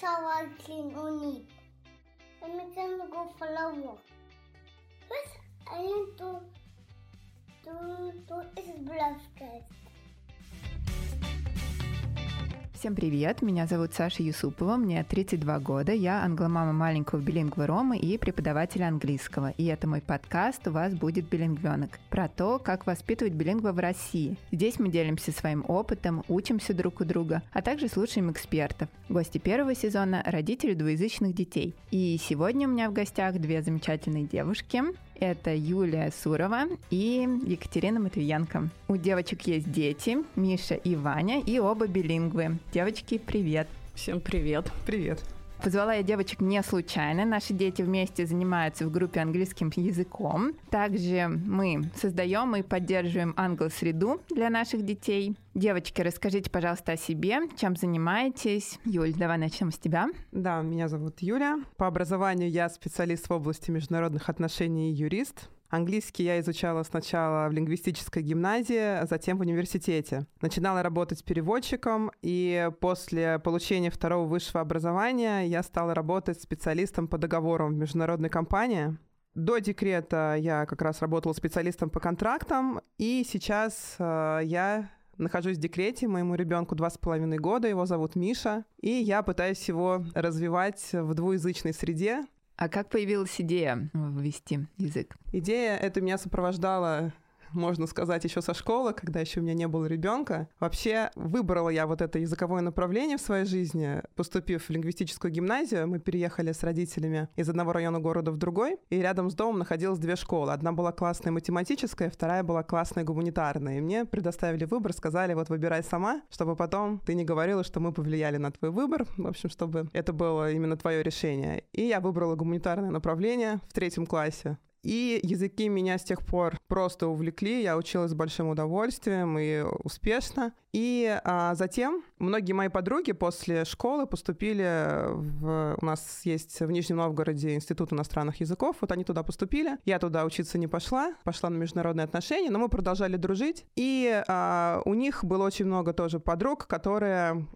sour cream on it. I'm go for a walk. First, I need to, to, to, it's blood test. Всем привет, меня зовут Саша Юсупова, мне 32 года, я англомама маленького билингва Ромы и преподаватель английского. И это мой подкаст «У вас будет билингвенок» про то, как воспитывать билингва в России. Здесь мы делимся своим опытом, учимся друг у друга, а также слушаем экспертов. Гости первого сезона – родители двуязычных детей. И сегодня у меня в гостях две замечательные девушки. Это Юлия Сурова и Екатерина Матвиенко. У девочек есть дети, Миша и Ваня, и оба билингвы. Девочки, привет! Всем привет! Привет! Позвала я девочек не случайно. Наши дети вместе занимаются в группе английским языком. Также мы создаем и поддерживаем англ-среду для наших детей. Девочки, расскажите, пожалуйста, о себе, чем занимаетесь. Юль, давай начнем с тебя. Да, меня зовут Юля. По образованию я специалист в области международных отношений и юрист. Английский я изучала сначала в лингвистической гимназии, а затем в университете. Начинала работать переводчиком, и после получения второго высшего образования я стала работать специалистом по договорам в международной компании. До декрета я как раз работала специалистом по контрактам, и сейчас э, я нахожусь в декрете, моему ребенку два с половиной года, его зовут Миша, и я пытаюсь его развивать в двуязычной среде, а как появилась идея ввести язык? Идея эта меня сопровождала можно сказать, еще со школы, когда еще у меня не было ребенка. Вообще выбрала я вот это языковое направление в своей жизни. Поступив в лингвистическую гимназию, мы переехали с родителями из одного района города в другой, и рядом с домом находилось две школы. Одна была классная математическая, вторая была классная гуманитарная. И мне предоставили выбор, сказали, вот выбирай сама, чтобы потом ты не говорила, что мы повлияли на твой выбор. В общем, чтобы это было именно твое решение. И я выбрала гуманитарное направление в третьем классе. И языки меня с тех пор просто увлекли. Я училась с большим удовольствием и успешно. И а, затем многие мои подруги после школы поступили в... У нас есть в Нижнем Новгороде Институт иностранных языков. Вот они туда поступили. Я туда учиться не пошла. Пошла на международные отношения, но мы продолжали дружить. И а, у них было очень много тоже подруг, которые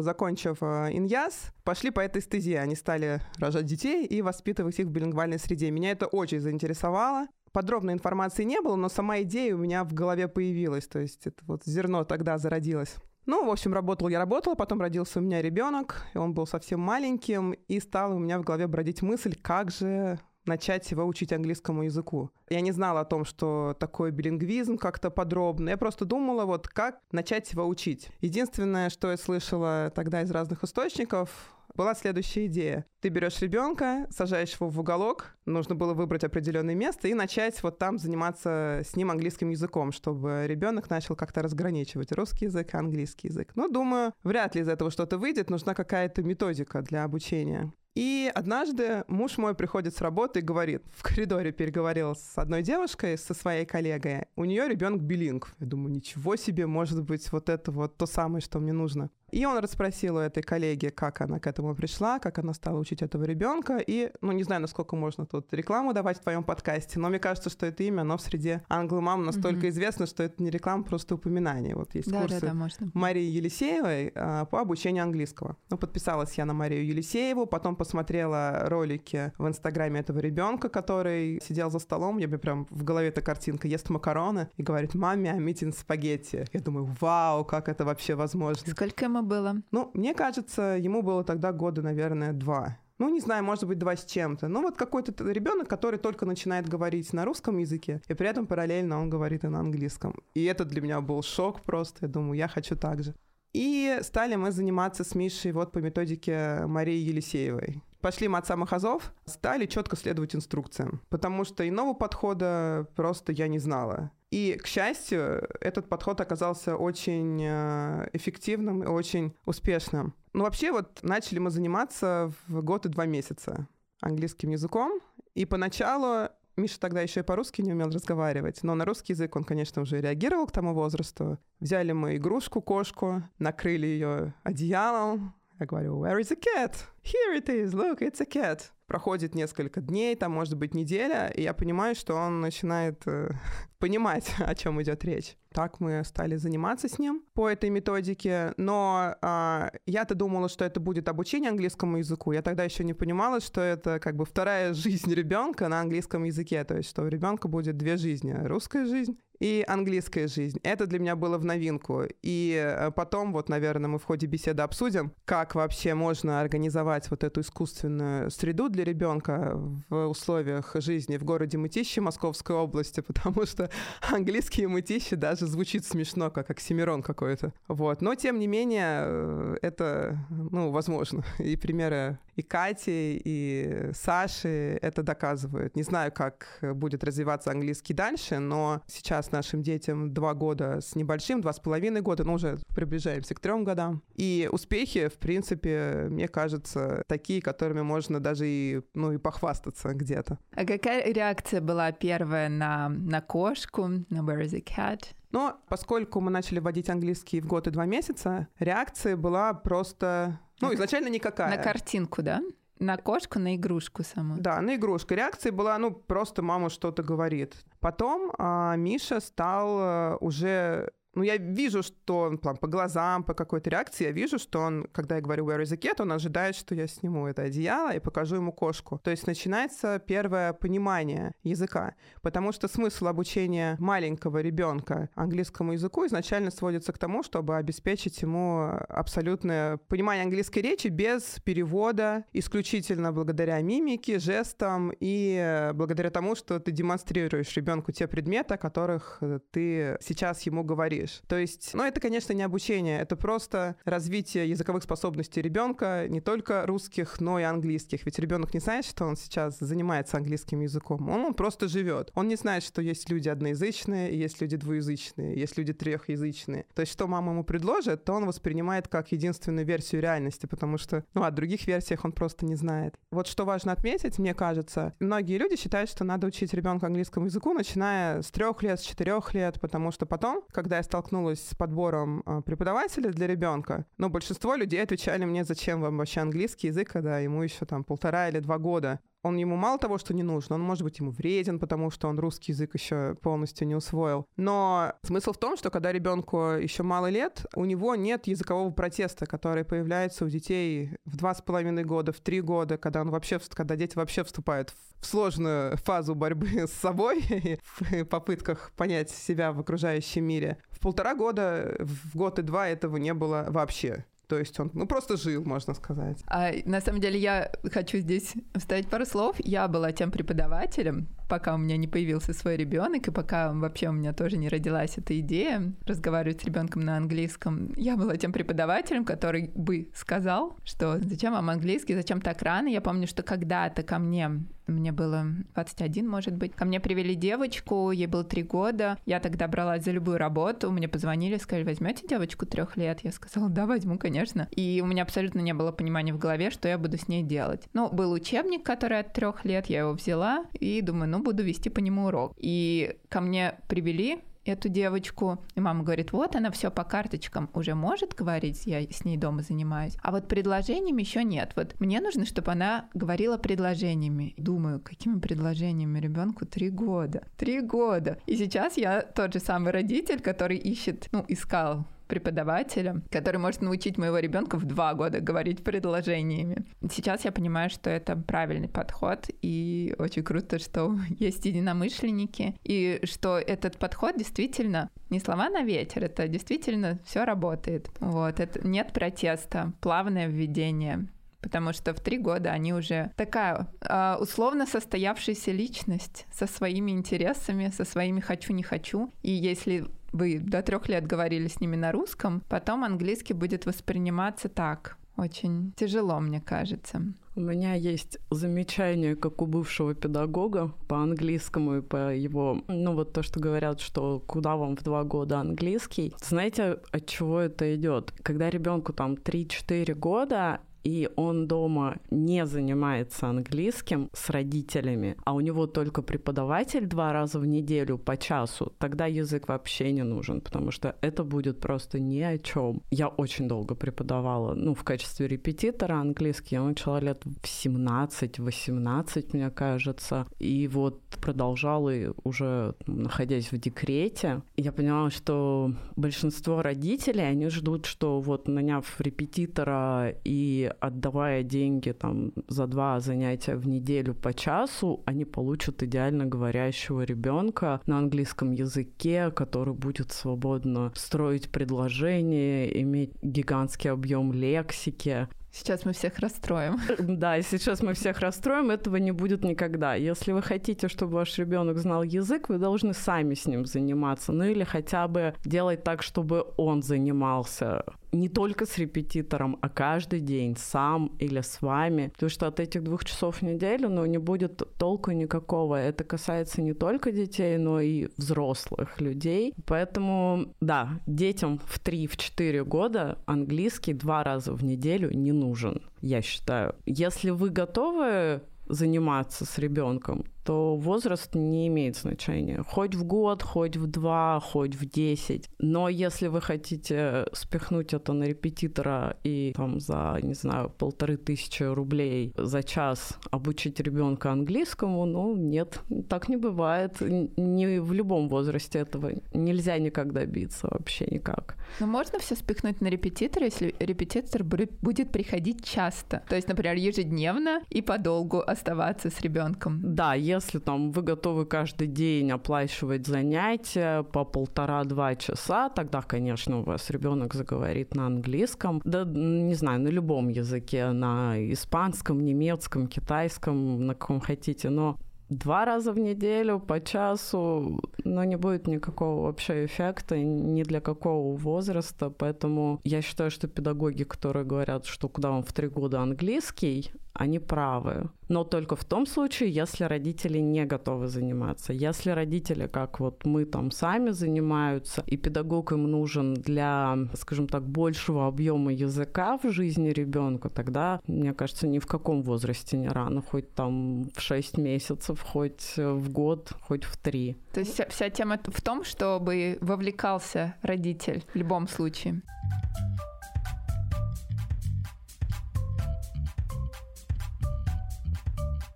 закончив э, иньяс, пошли по этой стезе. Они стали рожать детей и воспитывать их в билингвальной среде. Меня это очень заинтересовало. Подробной информации не было, но сама идея у меня в голове появилась. То есть это вот зерно тогда зародилось. Ну, в общем, работал я работала, потом родился у меня ребенок, и он был совсем маленьким, и стала у меня в голове бродить мысль, как же начать его учить английскому языку. Я не знала о том, что такое билингвизм как-то подробно. Я просто думала, вот как начать его учить. Единственное, что я слышала тогда из разных источников, была следующая идея. Ты берешь ребенка, сажаешь его в уголок, нужно было выбрать определенное место и начать вот там заниматься с ним английским языком, чтобы ребенок начал как-то разграничивать русский язык и английский язык. Но думаю, вряд ли из этого что-то выйдет, нужна какая-то методика для обучения. И однажды муж мой приходит с работы и говорит, в коридоре переговорил с одной девушкой, со своей коллегой, у нее ребенок билинг. Я думаю, ничего себе, может быть, вот это вот то самое, что мне нужно. И он расспросил у этой коллеги, как она к этому пришла, как она стала учить этого ребенка. И, ну, не знаю, насколько можно тут рекламу давать в твоем подкасте, но мне кажется, что это имя, оно в среде англомам настолько mm-hmm. известно, что это не реклама, просто упоминание. Вот есть да, курсы да, да, можно. Марии Елисеевой а, по обучению английского. Ну, подписалась я на Марию Елисееву, потом посмотрела ролики в инстаграме этого ребенка, который сидел за столом, я бы прям в голове эта картинка, ест макароны и говорит, маме, I'm eating спагетти. Я думаю, вау, как это вообще возможно. Сколько ему было? Ну, мне кажется, ему было тогда года, наверное, два. Ну, не знаю, может быть, два с чем-то. Ну, вот какой-то ребенок, который только начинает говорить на русском языке, и при этом параллельно он говорит и на английском. И это для меня был шок просто. Я думаю, я хочу так же. И стали мы заниматься с Мишей вот по методике Марии Елисеевой. Пошли мы от самых азов, стали четко следовать инструкциям, потому что иного подхода просто я не знала. И, к счастью, этот подход оказался очень э, эффективным и очень успешным. Ну, вообще, вот начали мы заниматься в год и два месяца английским языком. И поначалу Миша тогда еще и по-русски не умел разговаривать, но на русский язык он, конечно, уже реагировал к тому возрасту. Взяли мы игрушку, кошку, накрыли ее одеялом. Я говорю, where is a cat? Here it is, look, it's a cat проходит несколько дней, там может быть неделя, и я понимаю, что он начинает э, понимать, о чем идет речь. Так мы стали заниматься с ним по этой методике. Но а, я-то думала, что это будет обучение английскому языку. Я тогда еще не понимала, что это как бы вторая жизнь ребенка на английском языке. То есть, что у ребенка будет две жизни: русская жизнь и английская жизнь. Это для меня было в новинку. И э, потом, вот, наверное, мы в ходе беседы обсудим, как вообще можно организовать вот эту искусственную среду для ребенка в условиях жизни в городе Мытищи Московской области, потому что английские Мытищи даже звучит смешно, как оксимирон какой-то. Вот. Но, тем не менее, э, это, ну, возможно. И примеры и Кати, и Саши это доказывают. Не знаю, как будет развиваться английский дальше, но сейчас нашим детям два года с небольшим, два с половиной года, но уже приближаемся к трем годам. И успехи, в принципе, мне кажется, такие, которыми можно даже и, ну, и похвастаться где-то. А какая реакция была первая на, на кошку, на Where is the cat? Но поскольку мы начали вводить английский в год и два месяца, реакция была просто ну, изначально никакая. На картинку, да? На кошку, на игрушку саму. Да, на игрушку. Реакция была, ну, просто мама что-то говорит. Потом а, Миша стал а, уже ну, я вижу, что он там, по глазам, по какой-то реакции, я вижу, что он, когда я говорю where is the cat, он ожидает, что я сниму это одеяло и покажу ему кошку. То есть начинается первое понимание языка, потому что смысл обучения маленького ребенка английскому языку изначально сводится к тому, чтобы обеспечить ему абсолютное понимание английской речи без перевода, исключительно благодаря мимике, жестам и благодаря тому, что ты демонстрируешь ребенку те предметы, о которых ты сейчас ему говоришь говоришь. То есть, ну, это, конечно, не обучение, это просто развитие языковых способностей ребенка, не только русских, но и английских. Ведь ребенок не знает, что он сейчас занимается английским языком. Он, он просто живет. Он не знает, что есть люди одноязычные, есть люди двуязычные, есть люди трехязычные. То есть, что мама ему предложит, то он воспринимает как единственную версию реальности, потому что, ну, о других версиях он просто не знает. Вот что важно отметить, мне кажется, многие люди считают, что надо учить ребенка английскому языку, начиная с трех лет, с четырех лет, потому что потом, когда я столкнулась с подбором а, преподавателя для ребенка, но большинство людей отвечали мне, зачем вам вообще английский язык, когда ему еще там полтора или два года он ему мало того, что не нужен, он может быть ему вреден, потому что он русский язык еще полностью не усвоил. Но смысл в том, что когда ребенку еще мало лет, у него нет языкового протеста, который появляется у детей в два с половиной года, в три года, когда он вообще, когда дети вообще вступают в сложную фазу борьбы с собой в попытках понять себя в окружающем мире. В полтора года, в год и два этого не было вообще. То есть он ну, просто жил, можно сказать. А, на самом деле я хочу здесь вставить пару слов. Я была тем преподавателем, пока у меня не появился свой ребенок, и пока вообще у меня тоже не родилась эта идея разговаривать с ребенком на английском, я была тем преподавателем, который бы сказал, что зачем вам английский, зачем так рано. Я помню, что когда-то ко мне мне было 21, может быть. Ко мне привели девочку, ей было 3 года. Я тогда бралась за любую работу. Мне позвонили, сказали, возьмете девочку трех лет? Я сказала, да, возьму, конечно. И у меня абсолютно не было понимания в голове, что я буду с ней делать. Ну, был учебник, который от трех лет, я его взяла и думаю, ну, буду вести по нему урок. И ко мне привели эту девочку, и мама говорит, вот она все по карточкам уже может говорить, я с ней дома занимаюсь, а вот предложениями еще нет. Вот мне нужно, чтобы она говорила предложениями. Думаю, какими предложениями ребенку три года? Три года. И сейчас я тот же самый родитель, который ищет, ну, искал преподавателя, который может научить моего ребенка в два года говорить предложениями. Сейчас я понимаю, что это правильный подход, и очень круто, что есть единомышленники, и что этот подход действительно не слова на ветер, это действительно все работает. Вот, это нет протеста, плавное введение потому что в три года они уже такая э, условно состоявшаяся личность со своими интересами, со своими хочу не хочу. И если вы до трех лет говорили с ними на русском, потом английский будет восприниматься так. Очень тяжело, мне кажется. У меня есть замечание, как у бывшего педагога по английскому и по его, ну вот то, что говорят, что куда вам в два года английский. Знаете, от чего это идет? Когда ребенку там 3-4 года, и он дома не занимается английским с родителями, а у него только преподаватель два раза в неделю по часу, тогда язык вообще не нужен, потому что это будет просто ни о чем. Я очень долго преподавала, ну, в качестве репетитора английский. Я начала лет в 17-18, мне кажется. И вот продолжала уже находясь в декрете. Я поняла, что большинство родителей, они ждут, что вот наняв репетитора и отдавая деньги там за два занятия в неделю по часу, они получат идеально говорящего ребенка на английском языке, который будет свободно строить предложения, иметь гигантский объем лексики. Сейчас мы всех расстроим. Да, и сейчас мы всех расстроим, этого не будет никогда. Если вы хотите, чтобы ваш ребенок знал язык, вы должны сами с ним заниматься. Ну или хотя бы делать так, чтобы он занимался не только с репетитором, а каждый день сам или с вами. Потому что от этих двух часов в неделю ну, не будет толку никакого. Это касается не только детей, но и взрослых людей. Поэтому, да, детям в 3-4 года английский два раза в неделю не нужен, я считаю. Если вы готовы заниматься с ребенком, то возраст не имеет значения. Хоть в год, хоть в два, хоть в десять. Но если вы хотите спихнуть это на репетитора и там за, не знаю, полторы тысячи рублей за час обучить ребенка английскому, ну нет, так не бывает. Не в любом возрасте этого нельзя никак добиться вообще никак. Но можно все спихнуть на репетитора, если репетитор будет приходить часто. То есть, например, ежедневно и подолгу оставаться с ребенком. Да, если там вы готовы каждый день оплачивать занятия по полтора-два часа, тогда, конечно, у вас ребенок заговорит на английском, да, не знаю, на любом языке, на испанском, немецком, китайском, на каком хотите, но два раза в неделю по часу, но не будет никакого вообще эффекта ни для какого возраста, поэтому я считаю, что педагоги, которые говорят, что куда вам в три года английский, они правы. Но только в том случае, если родители не готовы заниматься. Если родители, как вот мы там сами занимаются, и педагог им нужен для, скажем так, большего объема языка в жизни ребенка, тогда, мне кажется, ни в каком возрасте не рано, хоть там в 6 месяцев, хоть в год, хоть в 3. То есть вся, вся тема в том, чтобы вовлекался родитель в любом случае.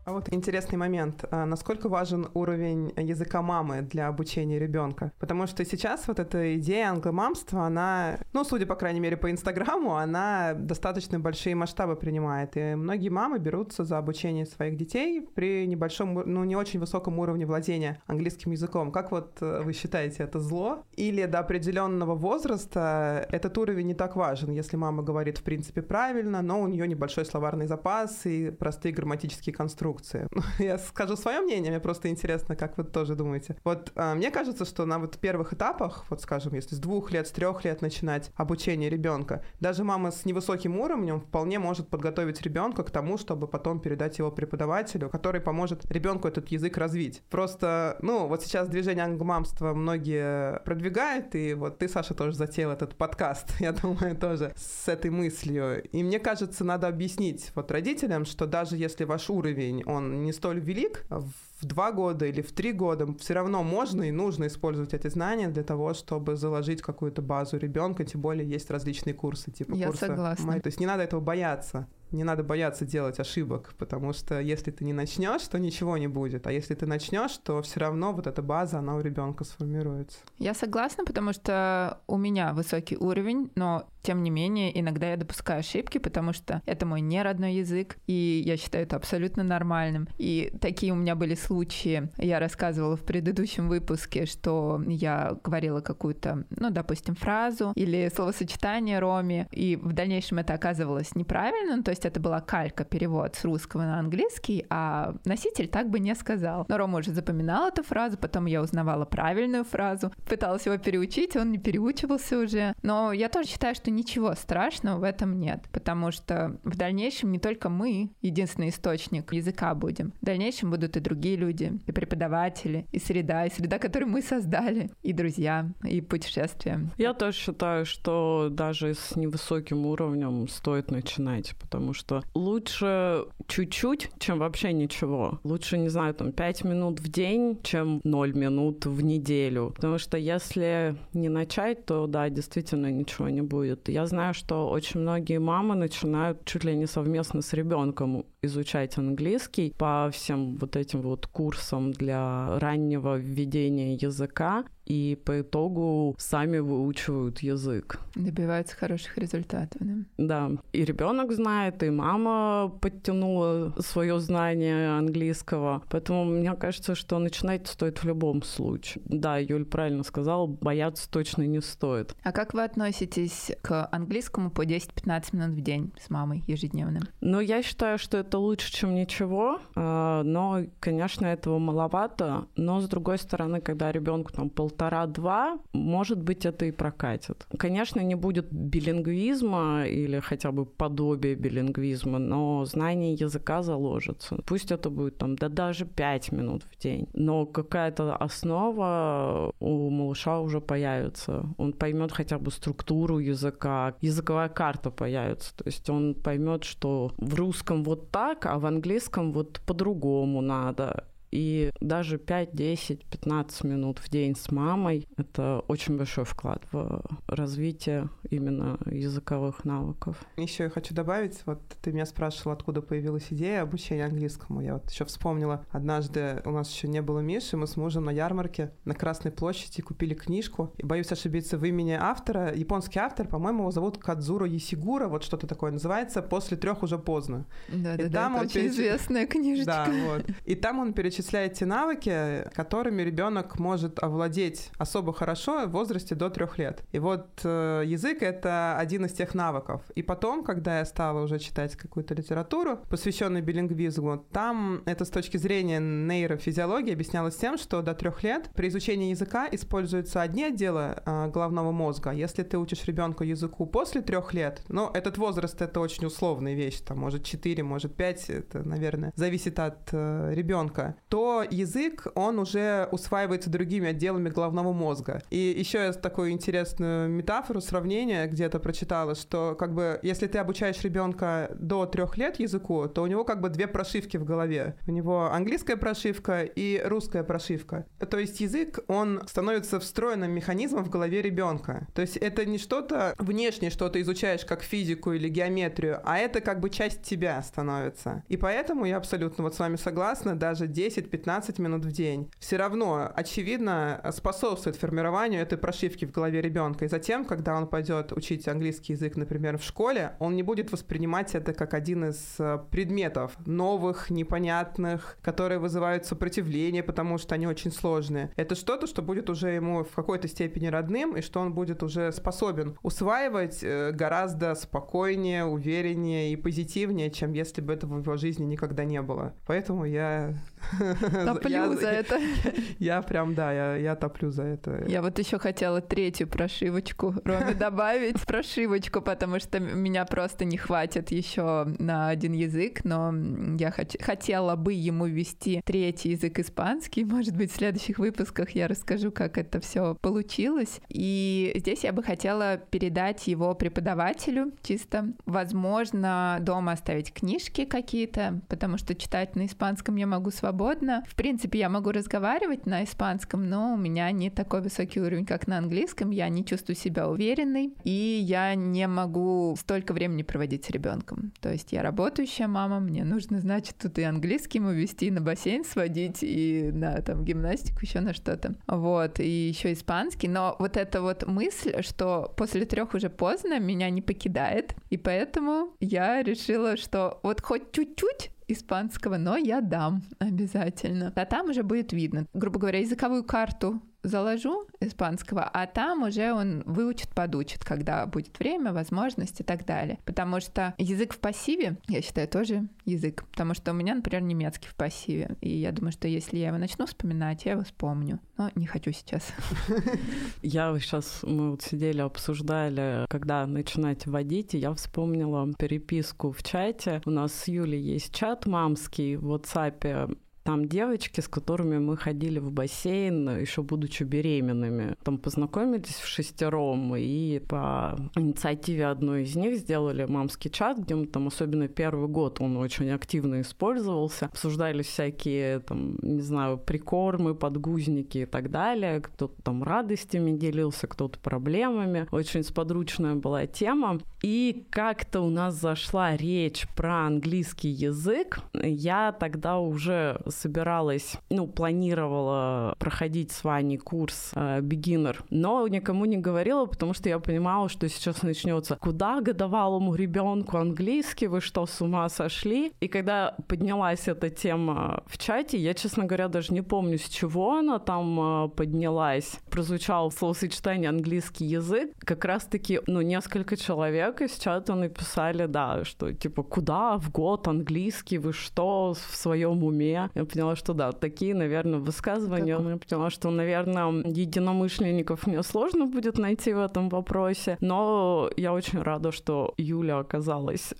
А вот интересный момент. А насколько важен уровень языка мамы для обучения ребенка? Потому что сейчас вот эта идея англомамства, она, ну, судя, по крайней мере, по Инстаграму, она достаточно большие масштабы принимает. И многие мамы берутся за обучение своих детей при небольшом, ну, не очень высоком уровне владения английским языком. Как вот э, вы считаете, это зло? Или до определенного возраста этот уровень не так важен, если мама говорит, в принципе, правильно, но у нее небольшой словарный запас и простые грамматические конструкции инструкции. Я скажу свое мнение, мне просто интересно, как вы тоже думаете. Вот а, мне кажется, что на вот первых этапах, вот скажем, если с двух лет, с трех лет начинать обучение ребенка, даже мама с невысоким уровнем вполне может подготовить ребенка к тому, чтобы потом передать его преподавателю, который поможет ребенку этот язык развить. Просто, ну, вот сейчас движение англомамства многие продвигают, и вот ты, Саша, тоже затеял этот подкаст, я думаю, тоже с этой мыслью. И мне кажется, надо объяснить вот родителям, что даже если ваш уровень он не столь велик, в два года или в три года все равно можно и нужно использовать эти знания для того, чтобы заложить какую-то базу ребенка, тем более есть различные курсы, типа Я курса. Согласна. То есть не надо этого бояться не надо бояться делать ошибок, потому что если ты не начнешь, то ничего не будет. А если ты начнешь, то все равно вот эта база, она у ребенка сформируется. Я согласна, потому что у меня высокий уровень, но тем не менее иногда я допускаю ошибки, потому что это мой не родной язык, и я считаю это абсолютно нормальным. И такие у меня были случаи. Я рассказывала в предыдущем выпуске, что я говорила какую-то, ну, допустим, фразу или словосочетание роме, и в дальнейшем это оказывалось неправильным, то есть это была калька, перевод с русского на английский, а носитель так бы не сказал. Но Рома уже запоминал эту фразу, потом я узнавала правильную фразу, пыталась его переучить, он не переучивался уже. Но я тоже считаю, что ничего страшного в этом нет, потому что в дальнейшем не только мы единственный источник языка будем, в дальнейшем будут и другие другие люди, и преподаватели, и среда, и среда, которую мы создали, и друзья, и путешествия. Я тоже считаю, что даже с невысоким уровнем стоит начинать, потому что лучше чуть-чуть, чем вообще ничего. Лучше, не знаю, там 5 минут в день, чем 0 минут в неделю. Потому что если не начать, то да, действительно ничего не будет. Я знаю, что очень многие мамы начинают чуть ли не совместно с ребенком изучать английский по всем вот этим вот курсам для раннего введения языка и по итогу сами выучивают язык. Добиваются хороших результатов, да? Да. И ребенок знает, и мама подтянула свое знание английского. Поэтому мне кажется, что начинать стоит в любом случае. Да, Юль правильно сказала, бояться точно не стоит. А как вы относитесь к английскому по 10-15 минут в день с мамой ежедневно? Ну, я считаю, что это лучше, чем ничего, а, но, конечно, этого маловато. Но, с другой стороны, когда ребенку там пол полтора-два, может быть, это и прокатит. Конечно, не будет билингвизма или хотя бы подобие билингвизма, но знание языка заложится. Пусть это будет там, да даже пять минут в день, но какая-то основа у малыша уже появится. Он поймет хотя бы структуру языка, языковая карта появится. То есть он поймет, что в русском вот так, а в английском вот по-другому надо. И даже 5, 10, 15 минут в день с мамой — это очень большой вклад в развитие именно языковых навыков. Еще я хочу добавить, вот ты меня спрашивала, откуда появилась идея обучения английскому. Я вот еще вспомнила, однажды у нас еще не было Миши, мы с мужем на ярмарке на Красной площади купили книжку. И боюсь ошибиться в имени автора. Японский автор, по-моему, его зовут Кадзуро Есигура, вот что-то такое называется. «После трех уже поздно». Да-да-да, это очень переч... известная книжечка. Да, вот. И там он перечисляет перечисляет навыки, которыми ребенок может овладеть особо хорошо в возрасте до трех лет. И вот э, язык это один из тех навыков. И потом, когда я стала уже читать какую-то литературу, посвященную билингвизму, там это с точки зрения нейрофизиологии объяснялось тем, что до трех лет при изучении языка используются одни отделы э, головного мозга. Если ты учишь ребенка языку после трех лет, ну, этот возраст это очень условная вещь, там, может, 4, может, 5, это, наверное, зависит от э, ребенка, то язык, он уже усваивается другими отделами головного мозга. И еще я такую интересную метафору, сравнение где-то прочитала, что как бы если ты обучаешь ребенка до трех лет языку, то у него как бы две прошивки в голове. У него английская прошивка и русская прошивка. То есть язык, он становится встроенным механизмом в голове ребенка. То есть это не что-то внешнее, что ты изучаешь как физику или геометрию, а это как бы часть тебя становится. И поэтому я абсолютно вот с вами согласна, даже 10 10-15 минут в день, все равно, очевидно, способствует формированию этой прошивки в голове ребенка. И затем, когда он пойдет учить английский язык, например, в школе, он не будет воспринимать это как один из э, предметов новых, непонятных, которые вызывают сопротивление, потому что они очень сложные. Это что-то, что будет уже ему в какой-то степени родным, и что он будет уже способен усваивать э, гораздо спокойнее, увереннее и позитивнее, чем если бы этого в его жизни никогда не было. Поэтому я Топлю я, за это. Я прям, да, я, я топлю за это. Я вот еще хотела третью прошивочку Роме добавить, прошивочку, потому что меня просто не хватит еще на один язык, но я хот- хотела бы ему ввести третий язык испанский. Может быть, в следующих выпусках я расскажу, как это все получилось. И здесь я бы хотела передать его преподавателю чисто. Возможно, дома оставить книжки какие-то, потому что читать на испанском я могу свободно. В принципе, я могу разговаривать на испанском, но у меня не такой высокий уровень, как на английском. Я не чувствую себя уверенной, и я не могу столько времени проводить с ребенком. То есть я работающая мама, мне нужно, значит, тут и английский ему вести, на бассейн сводить, и на там гимнастику, еще на что-то. Вот, и еще испанский. Но вот эта вот мысль, что после трех уже поздно, меня не покидает. И поэтому я решила, что вот хоть чуть-чуть испанского, но я дам обязательно. А там уже будет видно. Грубо говоря, языковую карту заложу испанского, а там уже он выучит, подучит, когда будет время, возможность и так далее. Потому что язык в пассиве, я считаю, тоже язык. Потому что у меня, например, немецкий в пассиве. И я думаю, что если я его начну вспоминать, я его вспомню. Но не хочу сейчас. Я сейчас, мы вот сидели, обсуждали, когда начинать вводить, и я вспомнила переписку в чате. У нас с Юлей есть чат мамский в WhatsApp, там девочки, с которыми мы ходили в бассейн, еще будучи беременными. Там познакомились в шестером, и по инициативе одной из них сделали мамский чат, где мы там, особенно первый год, он очень активно использовался. Обсуждали всякие, там, не знаю, прикормы, подгузники и так далее. Кто-то там радостями делился, кто-то проблемами. Очень сподручная была тема. И как-то у нас зашла речь про английский язык. Я тогда уже собиралась, ну, планировала проходить с Ваней курс э, beginner, но никому не говорила, потому что я понимала, что сейчас начнется куда годовалому ребенку английский, вы что, с ума сошли? И когда поднялась эта тема в чате, я, честно говоря, даже не помню, с чего она там э, поднялась. Прозвучало словосочетание английский язык. Как раз-таки, ну, несколько человек из чата написали, да, что типа, куда в год английский, вы что, в своем уме? Я поняла, что да, такие, наверное, высказывания. Как? Я поняла, что, наверное, единомышленников мне сложно будет найти в этом вопросе, но я очень рада, что Юля оказалась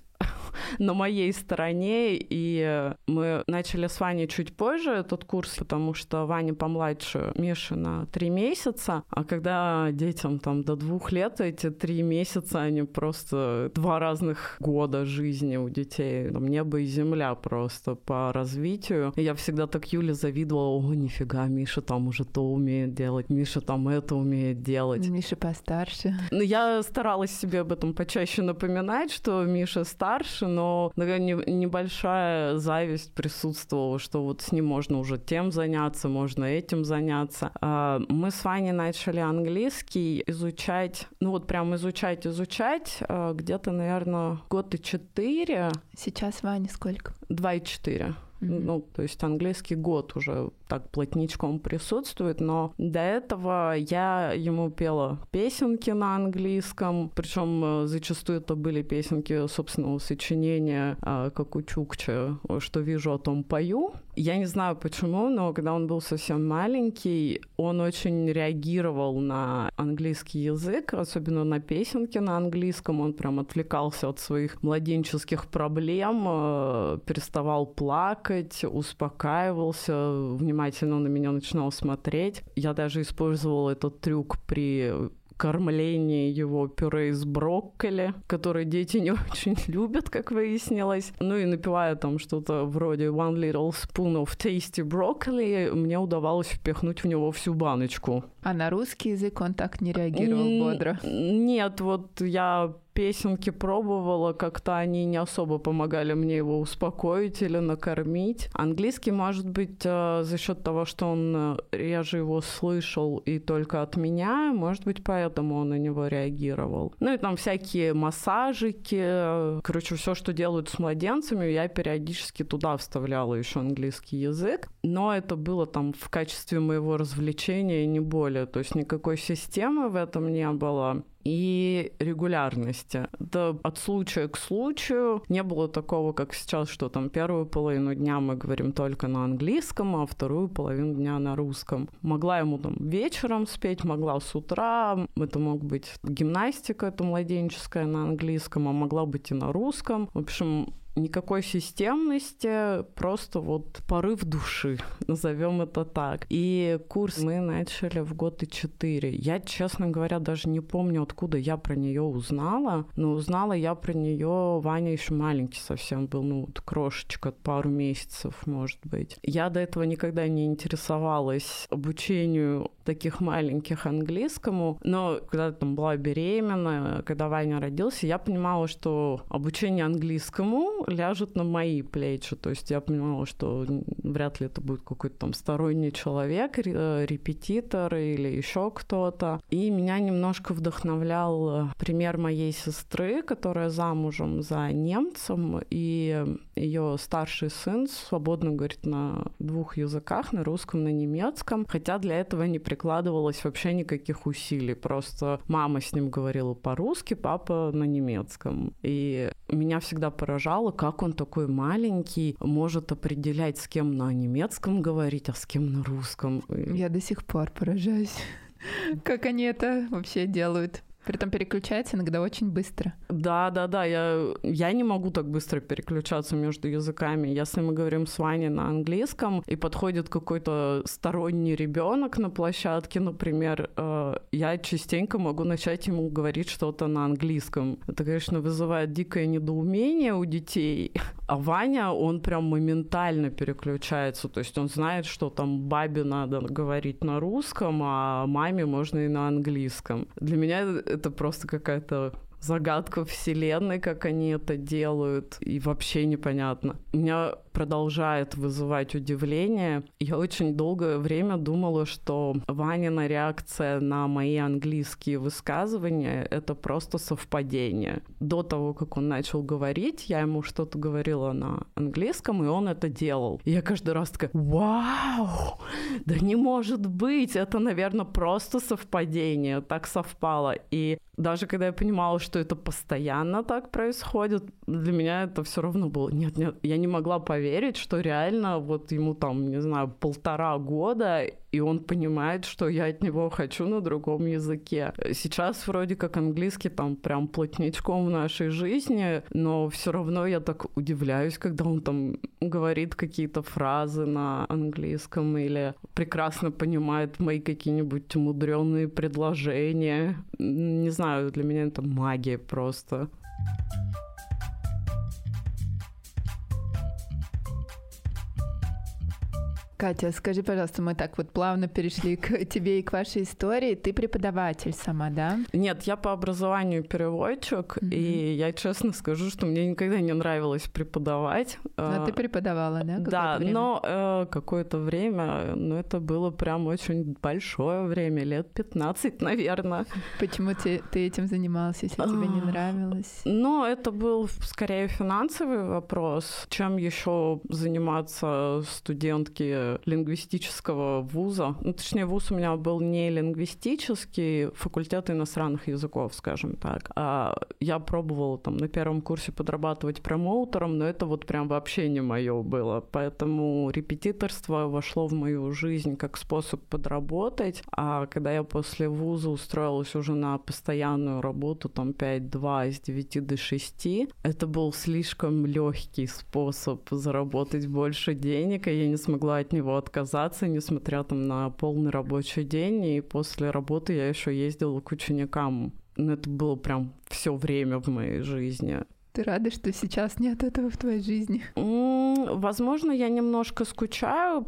на моей стороне, и мы начали с Ваней чуть позже этот курс, потому что Ваня помладше Миши на три месяца, а когда детям там до двух лет эти три месяца, они просто два разных года жизни у детей, там небо и земля просто по развитию. И я всегда так Юле завидовала, о, нифига, Миша там уже то умеет делать, Миша там это умеет делать. Миша постарше. Ну, я старалась себе об этом почаще напоминать, что Миша старше, но такая небольшая зависть присутствовала, что вот с ним можно уже тем заняться, можно этим заняться. А, мы с Ваней начали английский изучать, ну вот прям изучать, изучать, а, где-то, наверное, год и четыре. Сейчас Ване сколько? Два и четыре. Ну, то есть английский год уже так плотничком присутствует, но до этого я ему пела песенки на английском, причем э, зачастую это были песенки собственного сочинения, а, как у Чукча, что вижу, о том пою. Я не знаю почему, но когда он был совсем маленький, он очень реагировал на английский язык, особенно на песенки на английском. Он прям отвлекался от своих младенческих проблем, э, переставал плакать, успокаивался, внимательно на меня начинал смотреть. Я даже использовала этот трюк при кормление его пюре из брокколи, которое дети не очень любят, как выяснилось. Ну и напивая там что-то вроде one little spoon of tasty broccoli, мне удавалось впихнуть в него всю баночку. А на русский язык он так не реагировал бодро? Нет, вот я песенки пробовала, как-то они не особо помогали мне его успокоить или накормить. Английский, может быть, э, за счет того, что он э, реже его слышал и только от меня, может быть, поэтому он на него реагировал. Ну и там всякие массажики, э, короче, все, что делают с младенцами, я периодически туда вставляла еще английский язык, но это было там в качестве моего развлечения, не более, то есть никакой системы в этом не было и регулярности. Это от случая к случаю. Не было такого, как сейчас, что там первую половину дня мы говорим только на английском, а вторую половину дня на русском. Могла ему там вечером спеть, могла с утра. Это мог быть гимнастика, это младенческая на английском, а могла быть и на русском. В общем, никакой системности, просто вот порыв души, назовем это так. И курс мы начали в год и четыре. Я, честно говоря, даже не помню, откуда я про нее узнала, но узнала я про нее, Ваня еще маленький совсем был, ну, вот крошечка, пару месяцев, может быть. Я до этого никогда не интересовалась обучению таких маленьких английскому, но когда там была беременна, когда Ваня родился, я понимала, что обучение английскому ляжет на мои плечи. То есть я понимала, что вряд ли это будет какой-то там сторонний человек, репетитор или еще кто-то. И меня немножко вдохновлял пример моей сестры, которая замужем за немцем, и ее старший сын свободно говорит на двух языках, на русском, на немецком, хотя для этого не прикладывалось вообще никаких усилий. Просто мама с ним говорила по-русски, папа на немецком. И меня всегда поражало, как он такой маленький может определять, с кем на немецком говорить, а с кем на русском. Я до сих пор поражаюсь, как они это вообще делают. Притом переключается иногда очень быстро. Да, да, да. Я, я не могу так быстро переключаться между языками. Если мы говорим с Ваней на английском, и подходит какой-то сторонний ребенок на площадке, например, э, я частенько могу начать ему говорить что-то на английском. Это, конечно, вызывает дикое недоумение у детей. А Ваня, он прям моментально переключается. То есть он знает, что там бабе надо говорить на русском, а маме можно и на английском. Для меня это просто какая-то загадка вселенной, как они это делают, и вообще непонятно. Меня продолжает вызывать удивление. Я очень долгое время думала, что Ванина реакция на мои английские высказывания — это просто совпадение. До того, как он начал говорить, я ему что-то говорила на английском, и он это делал. И я каждый раз такая, вау, да не может быть, это, наверное, просто совпадение, так совпало. И даже когда я понимала, что это постоянно так происходит, для меня это все равно было, нет, нет, я не могла поверить, поверить, что реально вот ему там, не знаю, полтора года, и он понимает, что я от него хочу на другом языке. Сейчас вроде как английский там прям плотничком в нашей жизни, но все равно я так удивляюсь, когда он там говорит какие-то фразы на английском или прекрасно понимает мои какие-нибудь мудренные предложения. Не знаю, для меня это магия просто. Катя, скажи, пожалуйста, мы так вот плавно перешли к тебе и к вашей истории. Ты преподаватель сама, да? Нет, я по образованию переводчик, mm-hmm. и я честно скажу, что мне никогда не нравилось преподавать. Но ты преподавала, да? Да, время? но э, какое-то время, ну это было прям очень большое время, лет 15, наверное. Почему ты, ты этим занимался, если тебе не нравилось? Ну, это был скорее финансовый вопрос, чем еще заниматься студентки лингвистического вуза. Ну, точнее, вуз у меня был не лингвистический, факультет иностранных языков, скажем так. А я пробовала там на первом курсе подрабатывать промоутером, но это вот прям вообще не мое было. Поэтому репетиторство вошло в мою жизнь как способ подработать. А когда я после вуза устроилась уже на постоянную работу, там 5-2 с 9 до 6, это был слишком легкий способ заработать больше денег, и я не смогла от него отказаться, несмотря там на полный рабочий день. И после работы я еще ездила к ученикам. Но это было прям все время в моей жизни. Ты рада, что сейчас нет этого в твоей жизни? Возможно, я немножко скучаю,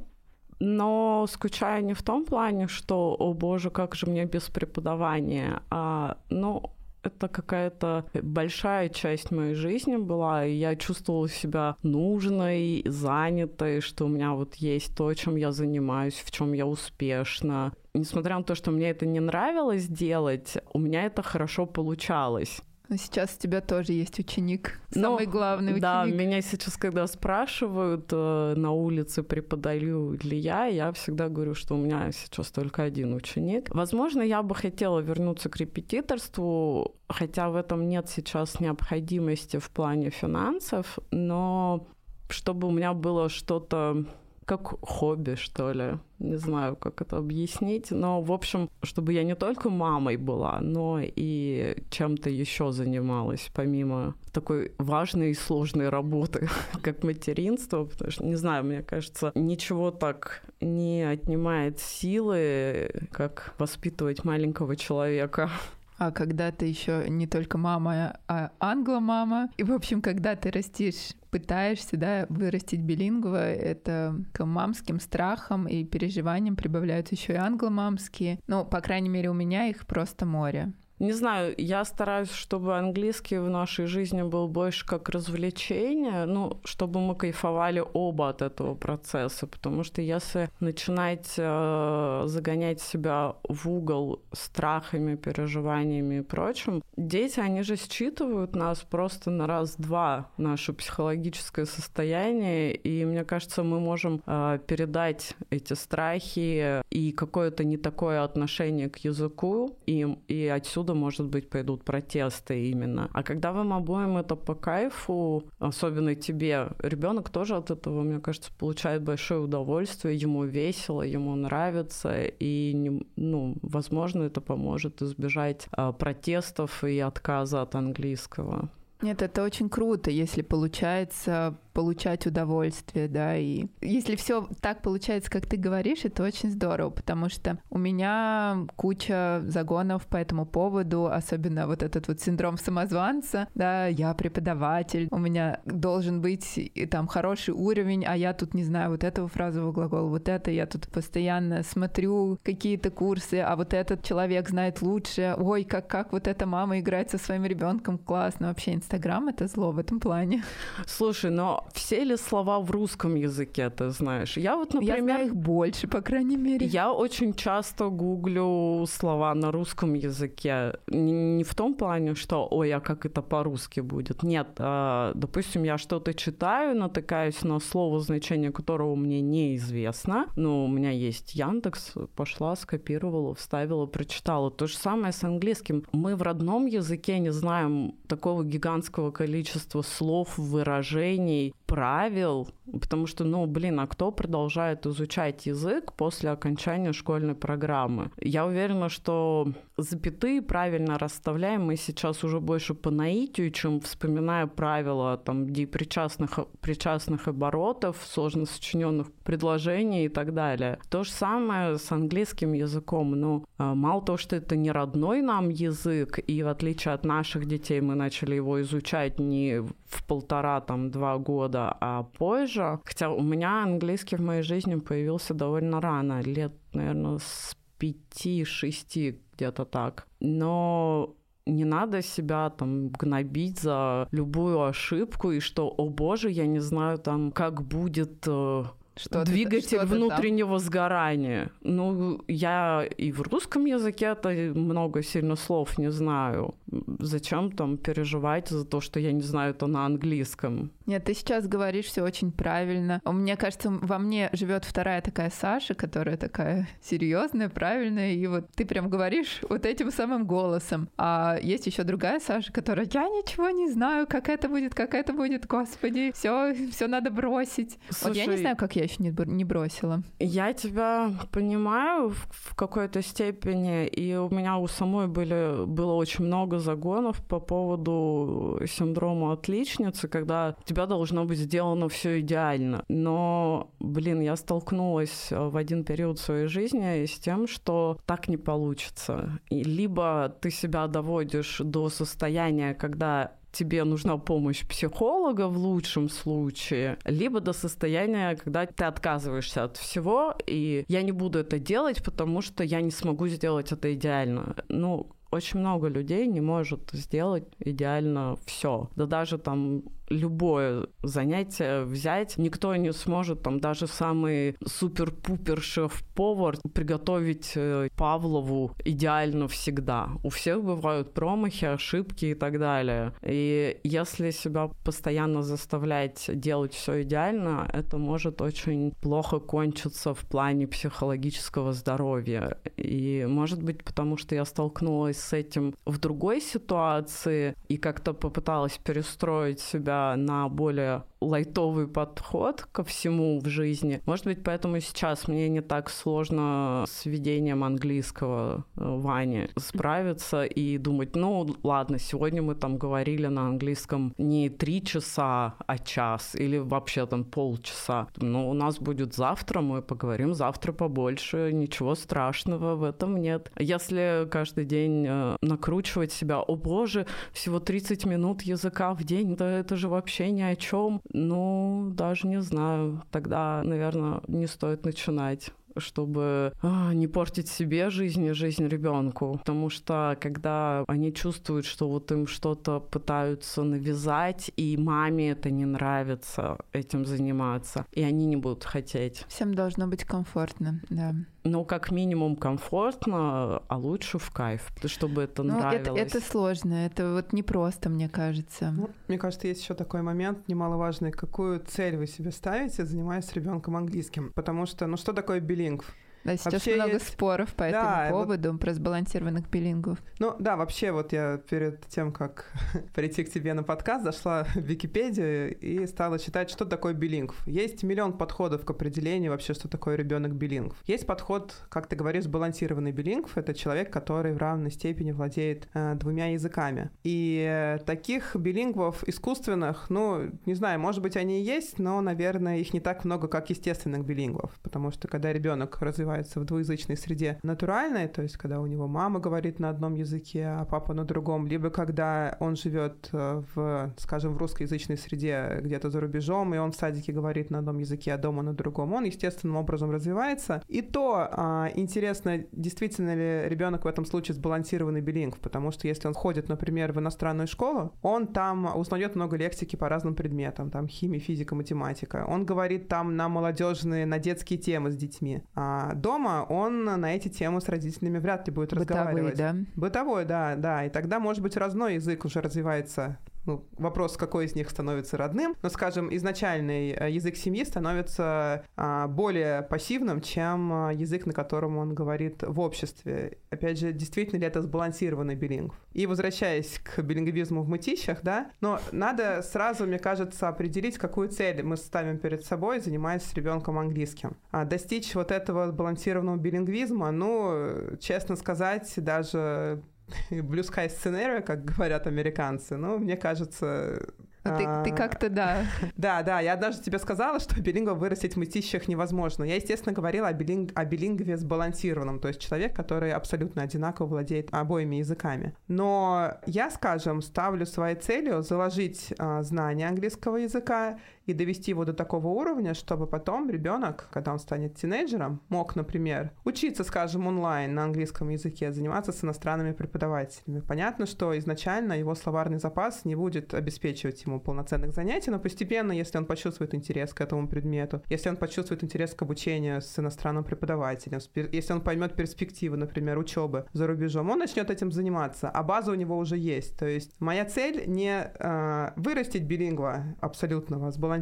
но скучаю не в том плане, что, о боже, как же мне без преподавания, а, ну, это какая-то большая часть моей жизни была, и я чувствовала себя нужной, занятой, что у меня вот есть то, чем я занимаюсь, в чем я успешна. Несмотря на то, что мне это не нравилось делать, у меня это хорошо получалось. Но сейчас у тебя тоже есть ученик, самый Но, главный ученик. Да, меня сейчас, когда спрашивают э, на улице, преподаю ли я, я всегда говорю, что у меня сейчас только один ученик. Возможно, я бы хотела вернуться к репетиторству, хотя в этом нет сейчас необходимости в плане финансов, но чтобы у меня было что-то как хобби, что ли. Не знаю, как это объяснить. Но, в общем, чтобы я не только мамой была, но и чем-то еще занималась, помимо такой важной и сложной работы, как материнство. Потому что, не знаю, мне кажется, ничего так не отнимает силы, как воспитывать маленького человека. А когда ты еще не только мама, а англомама, и, в общем, когда ты растишь пытаешься да, вырастить билингва, это к мамским страхам и переживаниям прибавляются еще и англомамские. Ну, по крайней мере, у меня их просто море. Не знаю, я стараюсь, чтобы английский в нашей жизни был больше как развлечение, ну, чтобы мы кайфовали оба от этого процесса, потому что если начинать э, загонять себя в угол страхами, переживаниями и прочим, дети, они же считывают нас просто на раз-два, наше психологическое состояние, и мне кажется, мы можем э, передать эти страхи и какое-то не такое отношение к языку им, и отсюда года, может быть, пойдут протесты именно. А когда вам обоим это по кайфу, особенно тебе, ребенок тоже от этого, мне кажется, получает большое удовольствие, ему весело, ему нравится, и, ну, возможно, это поможет избежать а, протестов и отказа от английского. Нет, это очень круто, если получается получать удовольствие, да, и если все так получается, как ты говоришь, это очень здорово, потому что у меня куча загонов по этому поводу, особенно вот этот вот синдром самозванца, да, я преподаватель, у меня должен быть и там хороший уровень, а я тут не знаю вот этого фразового глагола, вот это, я тут постоянно смотрю какие-то курсы, а вот этот человек знает лучше, ой, как, как вот эта мама играет со своим ребенком, классно, вообще Инстаграм это зло в этом плане. Слушай, но все ли слова в русском языке, ты знаешь? Я вот, например... Я знаю их больше, по крайней мере. Я очень часто гуглю слова на русском языке. Не в том плане, что, ой, а как это по-русски будет? Нет, а, допустим, я что-то читаю, натыкаюсь на слово, значение которого мне неизвестно. Ну, у меня есть Яндекс, пошла, скопировала, вставила, прочитала. То же самое с английским. Мы в родном языке не знаем такого гигантского количества слов, выражений, правил, потому что, ну, блин, а кто продолжает изучать язык после окончания школьной программы? Я уверена, что запятые правильно расставляем мы сейчас уже больше по наитию, чем вспоминая правила там причастных, причастных оборотов, сложно сочиненных предложений и так далее. То же самое с английским языком. Ну, а, мало того, что это не родной нам язык, и в отличие от наших детей мы начали его изучать не в полтора, там, два года, а позже. Хотя у меня английский в моей жизни появился довольно рано, лет, наверное, с пяти-шести где-то так. Но не надо себя там гнобить за любую ошибку и что, о боже, я не знаю там, как будет э, что двигатель что внутреннего там? сгорания. Ну, я и в русском языке это много сильно слов не знаю. Зачем там переживать за то, что я не знаю это на английском? Нет, ты сейчас говоришь все очень правильно. Мне кажется, во мне живет вторая такая Саша, которая такая серьезная, правильная, и вот ты прям говоришь вот этим самым голосом. А есть еще другая Саша, которая я ничего не знаю, как это будет, как это будет, господи, все, все надо бросить. Слушай, вот я не знаю, как я еще не, не бросила. Я тебя понимаю в, в какой-то степени, и у меня у самой были, было очень много загонов по поводу синдрома отличницы, когда у тебя должно быть сделано все идеально. Но, блин, я столкнулась э, в один период своей жизни с тем, что так не получится. И либо ты себя доводишь до состояния, когда тебе нужна помощь психолога в лучшем случае, либо до состояния, когда ты отказываешься от всего, и я не буду это делать, потому что я не смогу сделать это идеально. Ну, очень много людей не может сделать идеально все. Да даже там любое занятие взять, никто не сможет, там даже самый супер-пупер шеф-повар приготовить э, Павлову идеально всегда. У всех бывают промахи, ошибки и так далее. И если себя постоянно заставлять делать все идеально, это может очень плохо кончиться в плане психологического здоровья. И может быть, потому что я столкнулась с этим в другой ситуации и как-то попыталась перестроить себя на более лайтовый подход ко всему в жизни. Может быть, поэтому сейчас мне не так сложно с ведением английского э, Вани справиться и думать, ну ладно, сегодня мы там говорили на английском не три часа, а час или вообще там полчаса. Но у нас будет завтра, мы поговорим завтра побольше, ничего страшного в этом нет. Если каждый день э, накручивать себя, о боже, всего 30 минут языка в день, да это же вообще ни о чем. Ну, даже не знаю. Тогда, наверное, не стоит начинать чтобы а, не портить себе жизнь и жизнь ребенку. Потому что когда они чувствуют, что вот им что-то пытаются навязать, и маме это не нравится этим заниматься, и они не будут хотеть. Всем должно быть комфортно, да ну, как минимум комфортно, а лучше в кайф, чтобы это ну, нравилось. Это, это сложно, это вот непросто, мне кажется. Ну, мне кажется, есть еще такой момент немаловажный, какую цель вы себе ставите, занимаясь с ребенком английским. Потому что, ну что такое билингв? Да, сейчас Вообще много есть- споров по этому Да, вот- поводу, про сбалансированных билингвов. Ну да, вообще вот я перед тем, как прийти к тебе на подкаст, зашла в Википедию и стала читать, что такое билингв. Есть миллион подходов к определению вообще, что такое ребенок билингв. Есть подход, как ты говоришь, сбалансированный билингв. Это человек, который в равной степени владеет э, двумя языками. И э, таких билингвов искусственных, ну, не знаю, может быть, они и есть, но, наверное, их не так много, как естественных билингвов. Потому что когда ребенок развивается в двуязычной среде натуральной, то есть когда у него мама говорит на одном языке, а папа на другом, либо когда он живет э, в, скажем, в русскоязычной среде где-то за рубежом, и он в садике говорит на одном языке, а дома на другом, он естественным образом развивается. И то а, интересно, действительно ли ребенок в этом случае сбалансированный билингв, потому что если он ходит, например, в иностранную школу, он там узнает много лексики по разным предметам, там химия, физика, математика. Он говорит там на молодежные, на детские темы с детьми. А дома он на эти темы с родителями вряд ли будет Бытовые, разговаривать. да? Бытовой, да, да. И тогда, может быть, родной язык уже развивается. Ну, вопрос, какой из них становится родным. Но, скажем, изначальный э, язык семьи становится а, более пассивным, чем а, язык, на котором он говорит в обществе. Опять же, действительно ли это сбалансированный билингв? И возвращаясь к билингвизму в мытищах, да, но надо сразу, мне кажется, определить, какую цель мы ставим перед собой, занимаясь с ребенком английским. А достичь вот этого сбалансированного билингвизма, ну, честно сказать, даже blue sky scenario, как говорят американцы, ну, мне кажется... Ну, ты, ты а, как-то, да. Да, да, я однажды тебе сказала, что билингва вырастить в мытищах невозможно. Я, естественно, говорила о, билинг... о билингве сбалансированном, то есть человек, который абсолютно одинаково владеет обоими языками. Но я, скажем, ставлю своей целью заложить а, знание английского языка и довести его до такого уровня, чтобы потом ребенок, когда он станет тинейджером, мог, например, учиться, скажем, онлайн на английском языке, заниматься с иностранными преподавателями. Понятно, что изначально его словарный запас не будет обеспечивать ему полноценных занятий, но постепенно, если он почувствует интерес к этому предмету, если он почувствует интерес к обучению с иностранным преподавателем, если он поймет перспективы, например, учебы за рубежом, он начнет этим заниматься, а база у него уже есть. То есть моя цель не э, вырастить билингва абсолютного, сбалансированного,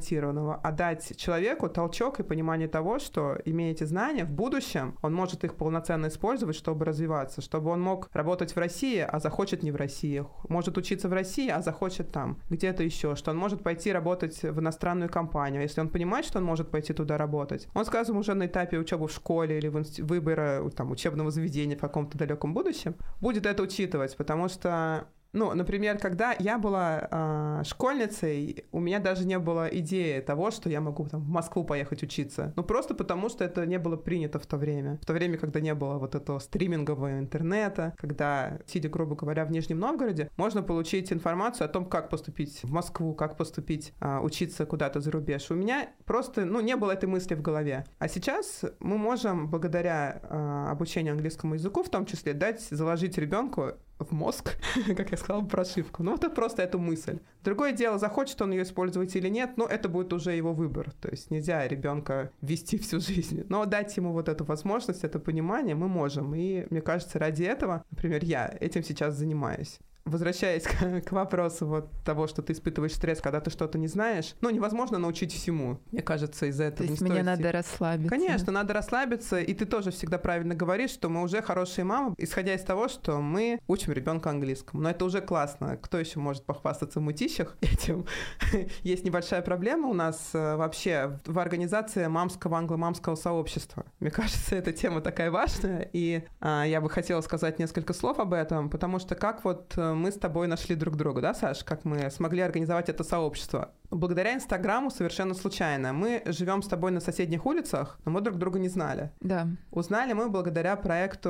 а дать человеку толчок и понимание того, что, имея эти знания, в будущем он может их полноценно использовать, чтобы развиваться, чтобы он мог работать в России, а захочет не в России, может учиться в России, а захочет там, где-то еще, что он может пойти работать в иностранную компанию, если он понимает, что он может пойти туда работать. Он, скажем, уже на этапе учебы в школе или в инст- выбора там, учебного заведения в каком-то далеком будущем, будет это учитывать, потому что ну, например, когда я была э, школьницей, у меня даже не было идеи того, что я могу там, в Москву поехать учиться. Ну, просто потому, что это не было принято в то время. В то время, когда не было вот этого стримингового интернета, когда, сидя, грубо говоря, в Нижнем Новгороде, можно получить информацию о том, как поступить в Москву, как поступить, э, учиться куда-то за рубеж. У меня просто, ну, не было этой мысли в голове. А сейчас мы можем, благодаря э, обучению английскому языку, в том числе, дать, заложить ребенку в мозг, как я сказала, прошивку. Ну, это просто эту мысль. Другое дело, захочет он ее использовать или нет, но это будет уже его выбор. То есть нельзя ребенка вести всю жизнь. Но дать ему вот эту возможность, это понимание мы можем. И мне кажется, ради этого, например, я этим сейчас занимаюсь возвращаясь к, к вопросу вот того, что ты испытываешь стресс, когда ты что-то не знаешь, ну, невозможно научить всему. Мне кажется, из-за этого То есть не мне стоит надо расслабиться. Конечно, надо расслабиться, и ты тоже всегда правильно говоришь, что мы уже хорошие мамы, исходя из того, что мы учим ребенка английскому. Но это уже классно. Кто еще может похвастаться в мутищах этим? Есть небольшая проблема у нас э, вообще в организации мамского англомамского сообщества. Мне кажется, эта тема такая важная, и а, я бы хотела сказать несколько слов об этом, потому что как вот э, мы с тобой нашли друг друга, да, Саш, как мы смогли организовать это сообщество? Благодаря Инстаграму совершенно случайно. Мы живем с тобой на соседних улицах, но мы друг друга не знали. Да. Узнали мы благодаря проекту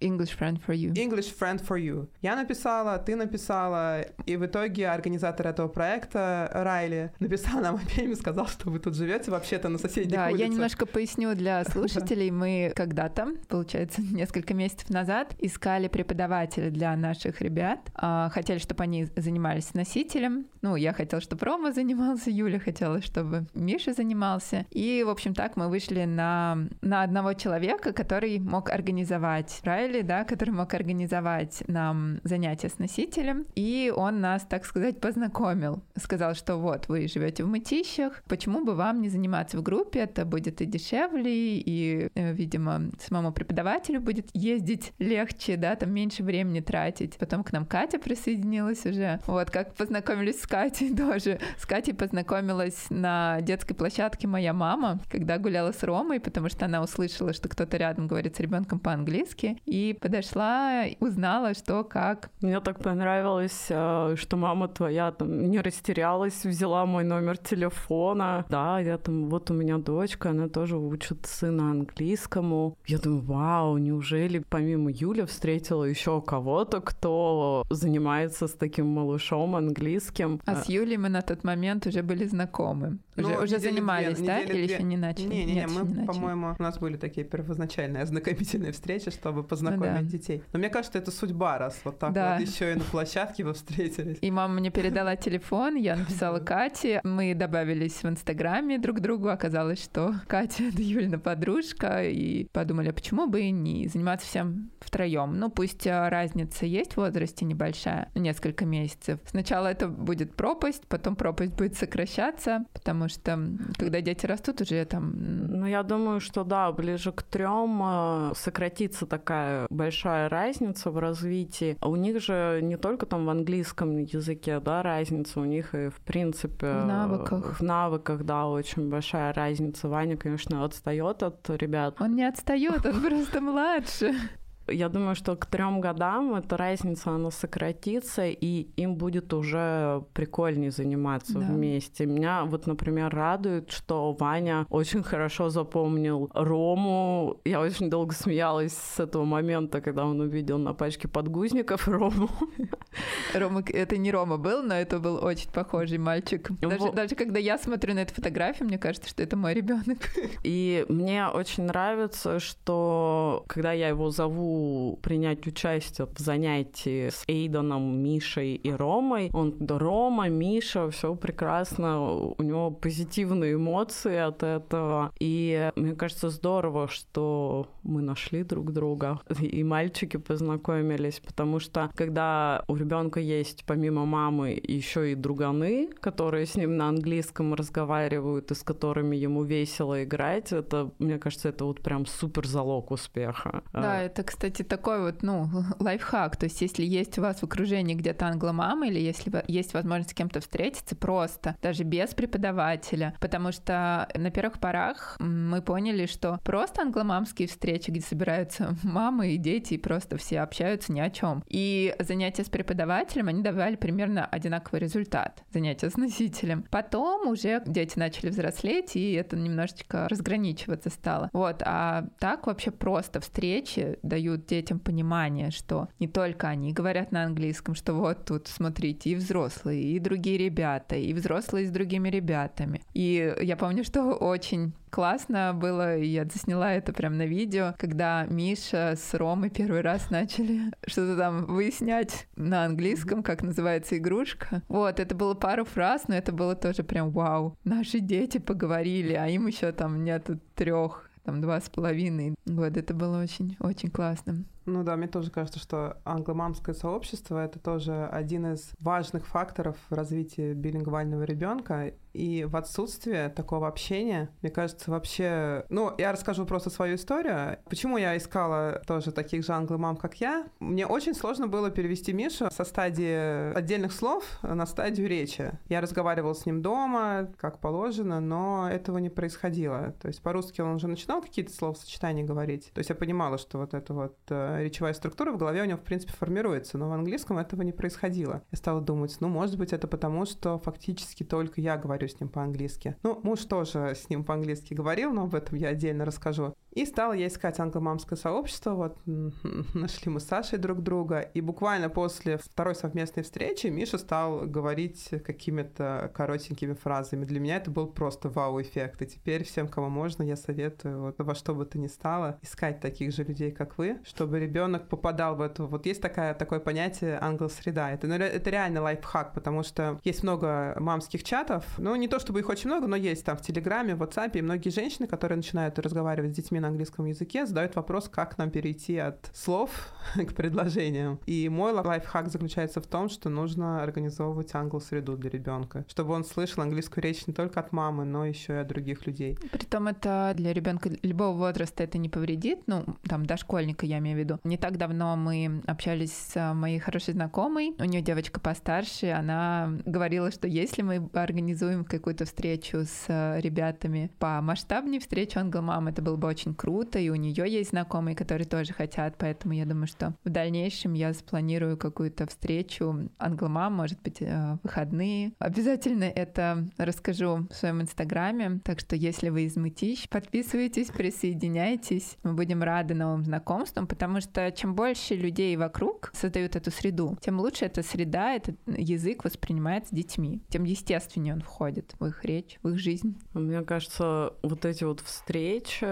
English friend for you. English Friend for You. Я написала, ты написала, и в итоге организатор этого проекта, Райли, написал нам обеим и сказал, что вы тут живете вообще-то на соседних Да, улицах. я немножко поясню для слушателей. Мы когда-то, получается, несколько месяцев назад искали преподавателя для наших ребят. А, Хотели, чтобы они занимались носителем. Ну, я хотела, чтобы Рома занимался занимался, Юля хотела, чтобы Миша занимался. И, в общем, так мы вышли на, на одного человека, который мог организовать Райли, да, который мог организовать нам занятия с носителем. И он нас, так сказать, познакомил. Сказал, что вот, вы живете в Мытищах, почему бы вам не заниматься в группе, это будет и дешевле, и, э, видимо, самому преподавателю будет ездить легче, да, там меньше времени тратить. Потом к нам Катя присоединилась уже. Вот, как познакомились с Катей тоже. С Катей познакомилась на детской площадке моя мама, когда гуляла с Ромой, потому что она услышала, что кто-то рядом говорит с ребенком по-английски, и подошла, узнала, что как. Мне так понравилось, э, что мама твоя там не растерялась, взяла мой номер телефона. Да, я там, вот у меня дочка, она тоже учит сына английскому. Я думаю, вау, неужели помимо Юли встретила еще кого-то, кто занимается с таким малышом английским? А с Юлей мы на тот момент уже были знакомы. Уже, ну, уже занимались, две, да? Или две... еще не начали? Не, не, не, мы, не по-моему, у нас были такие первоначальные ознакомительные встречи, чтобы познакомить ну, да. детей. Но мне кажется, это судьба, раз вот так да. вот еще и на площадке вы встретились. И мама мне передала телефон, я написала Кате, мы добавились в Инстаграме друг к другу, оказалось, что Катя — это Юлина подружка, и подумали, а почему бы и не заниматься всем втроем. Ну, пусть а, разница есть в возрасте небольшая, несколько месяцев. Сначала это будет пропасть, потом пропасть будет сокращаться, потому что когда дети растут, уже там... Ну, я думаю, что да, ближе к трем а, сократится такая большая разница в развитии. У них же не только там в английском языке, да, разница, у них и в принципе... В навыках. В навыках, да, очень большая разница. Ваня, конечно, отстает от ребят. Он не отстает, он просто младше. Я думаю, что к трем годам эта разница, она сократится, и им будет уже прикольнее заниматься да. вместе. Меня вот, например, радует, что Ваня очень хорошо запомнил Рому. Я очень долго смеялась с этого момента, когда он увидел на пачке подгузников Рому. Рома, это не Рома был, но это был очень похожий мальчик. Даже, даже когда я смотрю на эту фотографию, мне кажется, что это мой ребенок. И мне очень нравится, что когда я его зову принять участие в занятии с Эйдоном, Мишей и Ромой. Он, Рома, Миша, все прекрасно, у него позитивные эмоции от этого. И мне кажется, здорово, что мы нашли друг друга, и мальчики познакомились, потому что когда у ребенка есть помимо мамы еще и друганы, которые с ним на английском разговаривают и с которыми ему весело играть, это, мне кажется, это вот прям супер залог успеха. Да, это, кстати, кстати, такой вот, ну, лайфхак. То есть, если есть у вас в окружении где-то англомама, или если есть возможность с кем-то встретиться, просто, даже без преподавателя. Потому что на первых порах мы поняли, что просто англомамские встречи, где собираются мамы и дети, и просто все общаются ни о чем. И занятия с преподавателем, они давали примерно одинаковый результат. Занятия с носителем. Потом уже дети начали взрослеть, и это немножечко разграничиваться стало. Вот, а так вообще просто встречи дают дают детям понимание, что не только они говорят на английском, что вот тут, смотрите, и взрослые, и другие ребята, и взрослые с другими ребятами. И я помню, что очень классно было, и я засняла это прям на видео, когда Миша с Ромой первый раз начали что-то там выяснять на английском, как называется игрушка. Вот, это было пару фраз, но это было тоже прям вау. Наши дети поговорили, а им еще там нету трех там два с половиной. Вот это было очень, очень классно. Ну да, мне тоже кажется, что англомамское сообщество это тоже один из важных факторов в развитии билингвального ребенка. И в отсутствие такого общения, мне кажется, вообще... Ну, я расскажу просто свою историю. Почему я искала тоже таких же англомам, как я? Мне очень сложно было перевести Мишу со стадии отдельных слов на стадию речи. Я разговаривала с ним дома, как положено, но этого не происходило. То есть по-русски он уже начинал какие-то словосочетания говорить. То есть я понимала, что вот это вот э, речевая структура в голове у него, в принципе, формируется, но в английском этого не происходило. Я стала думать, ну, может быть, это потому, что фактически только я говорю с ним по-английски. Ну, муж тоже с ним по-английски говорил, но об этом я отдельно расскажу. И стала я искать англомамское сообщество, вот нашли мы с Сашей друг друга, и буквально после второй совместной встречи Миша стал говорить какими-то коротенькими фразами. Для меня это был просто вау-эффект, и теперь всем, кому можно, я советую вот, во что бы то ни стало искать таких же людей, как вы, чтобы ребенок попадал в эту... Вот есть такая, такое понятие англ-среда. Это, ну, это реально лайфхак, потому что есть много мамских чатов, ну, не то чтобы их очень много, но есть там в Телеграме, в WhatsApp, и многие женщины, которые начинают разговаривать с детьми на английском языке, задают вопрос, как нам перейти от слов к предложениям. И мой лайфхак заключается в том, что нужно организовывать англ-среду для ребенка, чтобы он слышал английскую речь не только от мамы, но еще и от других людей. Притом это для ребенка любого возраста это не повредит, ну, там, дошкольника я имею в виду. Не так давно мы общались с моей хорошей знакомой, у нее девочка постарше, она говорила, что если мы организуем какую-то встречу с ребятами по масштабнее встречу англомам, это было бы очень круто, и у нее есть знакомые, которые тоже хотят, поэтому я думаю, что в дальнейшем я спланирую какую-то встречу англомам, может быть, э, выходные. Обязательно это расскажу в своем инстаграме, так что если вы из Мытищ, подписывайтесь, присоединяйтесь, мы будем рады новым знакомствам, потому что чем больше людей вокруг создают эту среду, тем лучше эта среда, этот язык воспринимается детьми, тем естественнее он входит в их речь, в их жизнь. Мне кажется, вот эти вот встречи,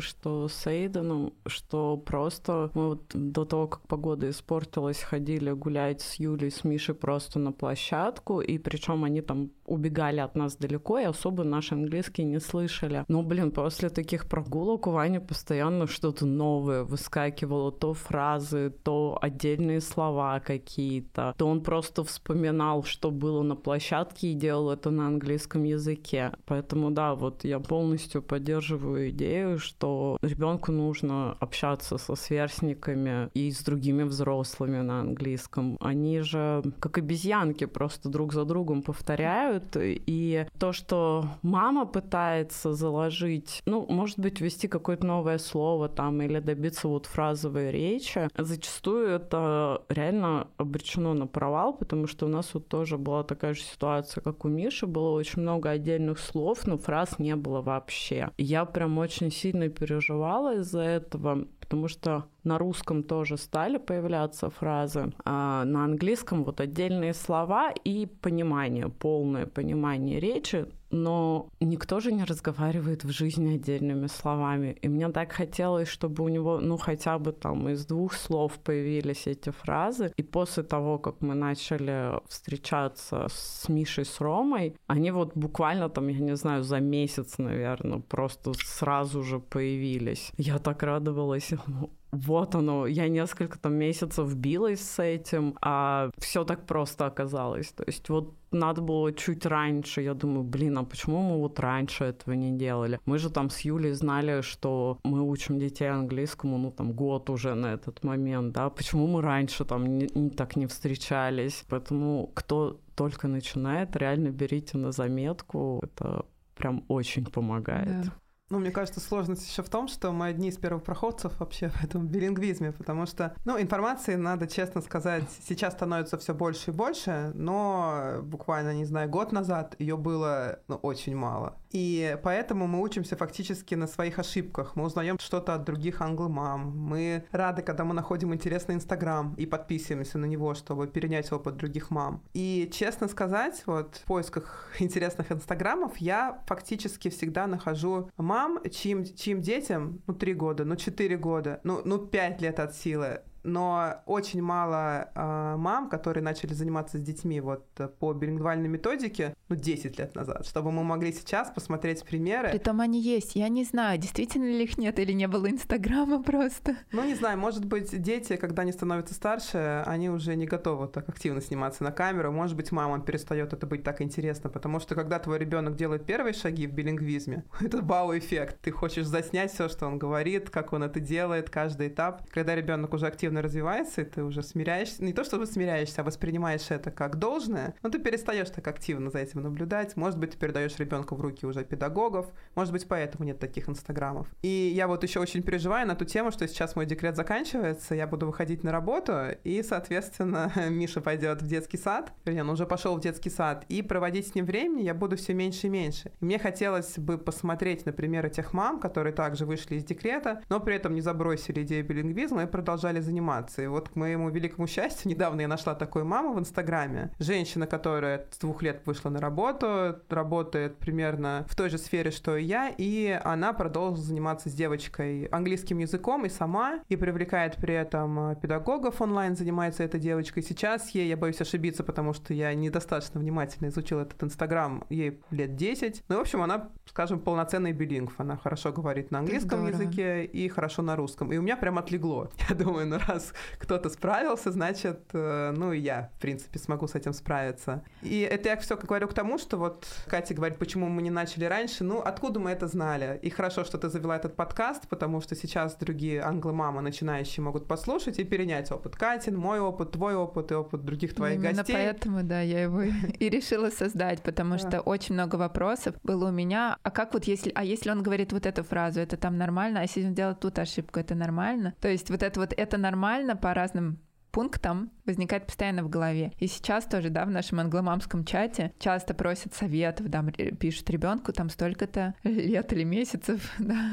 что с Эйденом, что просто мы вот до того, как погода испортилась, ходили гулять с Юлей, с Мишей просто на площадку, и причем они там убегали от нас далеко, и особо наш английский не слышали. Но, блин, после таких прогулок у Вани постоянно что-то новое выскакивало, то фразы, то отдельные слова какие-то, то он просто вспоминал, что было на площадке и делал это на английском языке. Поэтому, да, вот я полностью поддерживаю идею, что ребенку нужно общаться со сверстниками и с другими взрослыми на английском. Они же как обезьянки просто друг за другом повторяют. И то, что мама пытается заложить, ну, может быть, ввести какое-то новое слово там или добиться вот фразовой речи, зачастую это реально обречено на провал, потому что у нас вот тоже была такая же ситуация, как у Миши, было очень много отдельных слов, но фраз не было вообще. я прям очень сильно переживала из-за этого, потому что на русском тоже стали появляться фразы, а на английском вот отдельные слова и понимание, полное понимание речи, но никто же не разговаривает в жизни отдельными словами. И мне так хотелось, чтобы у него, ну, хотя бы там из двух слов появились эти фразы. И после того, как мы начали встречаться с Мишей, с Ромой, они вот буквально там, я не знаю, за месяц, наверное, просто сразу же появились. Я так радовалась. Вот оно, я несколько там месяцев билась с этим, а все так просто оказалось. То есть вот надо было чуть раньше. Я думаю, блин, а почему мы вот раньше этого не делали? Мы же там с Юлей знали, что мы учим детей английскому, ну там год уже на этот момент, да? Почему мы раньше там не, не так не встречались? Поэтому кто только начинает, реально берите на заметку. Это прям очень помогает. Да. Ну, мне кажется, сложность еще в том, что мы одни из первопроходцев вообще в этом билингвизме, потому что, ну, информации, надо честно сказать, сейчас становится все больше и больше, но буквально, не знаю, год назад ее было, ну, очень мало. И поэтому мы учимся фактически на своих ошибках. Мы узнаем что-то от других англомам. Мы рады, когда мы находим интересный Инстаграм и подписываемся на него, чтобы перенять опыт других мам. И, честно сказать, вот в поисках интересных Инстаграмов я фактически всегда нахожу мам, чьим, чьим детям, ну, три года, ну, четыре года, ну, ну, пять лет от силы, но очень мало э, мам, которые начали заниматься с детьми вот по билингвальной методике, ну, 10 лет назад, чтобы мы могли сейчас посмотреть примеры. Притом они есть. Я не знаю, действительно ли их нет или не было Инстаграма просто. Ну, не знаю, может быть, дети, когда они становятся старше, они уже не готовы так активно сниматься на камеру. Может быть, мамам перестает это быть так интересно, потому что когда твой ребенок делает первые шаги в билингвизме, это вау-эффект. Ты хочешь заснять все, что он говорит, как он это делает, каждый этап. Когда ребенок уже активно постепенно развивается, и ты уже смиряешься, не то чтобы смиряешься, а воспринимаешь это как должное, но ты перестаешь так активно за этим наблюдать. Может быть, ты передаешь ребенка в руки уже педагогов, может быть, поэтому нет таких инстаграмов. И я вот еще очень переживаю на ту тему, что сейчас мой декрет заканчивается, я буду выходить на работу, и, соответственно, Миша пойдет в детский сад, вернее, он уже пошел в детский сад, и проводить с ним времени я буду все меньше и меньше. И мне хотелось бы посмотреть, например, этих мам, которые также вышли из декрета, но при этом не забросили идею билингвизма и продолжали заниматься. И вот к моему великому счастью, недавно я нашла такую маму в Инстаграме. Женщина, которая с двух лет вышла на работу, работает примерно в той же сфере, что и я, и она продолжила заниматься с девочкой английским языком и сама, и привлекает при этом э, педагогов онлайн, занимается эта девочка. И сейчас ей, я боюсь ошибиться, потому что я недостаточно внимательно изучила этот Инстаграм, ей лет 10. Ну, в общем, она, скажем, полноценный билингв. Она хорошо говорит на английском языке и хорошо на русском. И у меня прям отлегло. Я думаю, ну раз кто-то справился, значит, э, ну и я, в принципе, смогу с этим справиться. И это я все говорю к тому, что вот Катя говорит, почему мы не начали раньше. Ну, откуда мы это знали? И хорошо, что ты завела этот подкаст, потому что сейчас другие англомамы начинающие могут послушать и перенять опыт Катин, мой опыт, твой опыт и опыт других твоих Именно гостей. поэтому, да, я его и решила создать, потому что очень много вопросов было у меня. А как вот если, а если он говорит вот эту фразу, это там нормально, а если он делает тут ошибку, это нормально? То есть вот это вот это нормально по разным пунктам возникает постоянно в голове. И сейчас тоже, да, в нашем англомамском чате часто просят советов, да, пишут ребенку там столько-то лет или месяцев, да,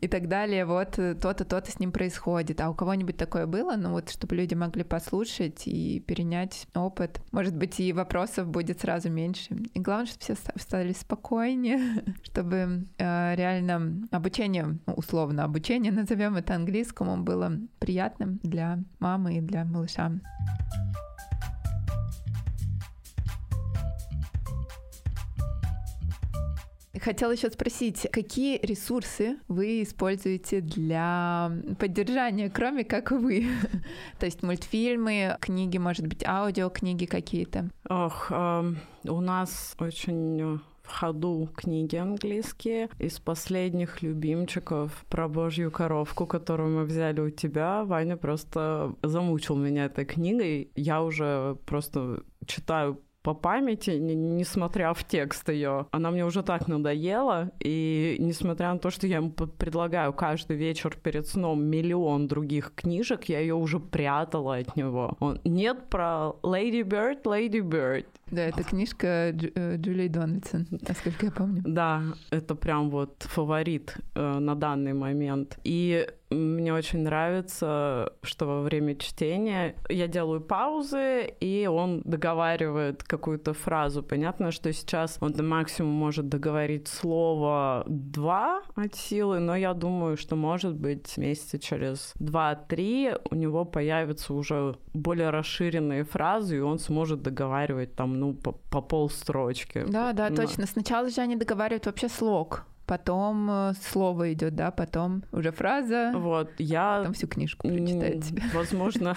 и так далее. Вот то-то, то-то с ним происходит. А у кого-нибудь такое было? Ну вот, чтобы люди могли послушать и перенять опыт. Может быть, и вопросов будет сразу меньше. И главное, чтобы все стали спокойнее, чтобы э, реально обучение, ну, условно обучение, назовем это английскому, было приятным для мамы и для малыша. Хотела еще спросить, какие ресурсы вы используете для поддержания, кроме как вы? То есть мультфильмы, книги, может быть, аудиокниги какие-то? Ох, э, у нас очень в ходу книги английские. Из последних любимчиков про божью коровку, которую мы взяли у тебя, Ваня просто замучил меня этой книгой. Я уже просто читаю по памяти, не, несмотря в текст ее. Она мне уже так надоела, и несмотря на то, что я ему предлагаю каждый вечер перед сном миллион других книжек, я ее уже прятала от него. Он, нет про Lady Bird, Lady Bird. Да, это книжка э, Джулии Дональдсон, насколько я помню. Да, это прям вот фаворит э, на данный момент. И мне очень нравится, что во время чтения я делаю паузы, и он договаривает какую-то фразу. Понятно, что сейчас он до максимум может договорить слово два от силы, но я думаю, что, может быть, месяца через два-три у него появятся уже более расширенные фразы, и он сможет договаривать там, ну, по, по полстрочки. Да, да, но... точно. Сначала же они договаривают вообще слог потом э, слово идет, да, потом уже фраза. Вот, я... Потом всю книжку прочитает тебе. Возможно,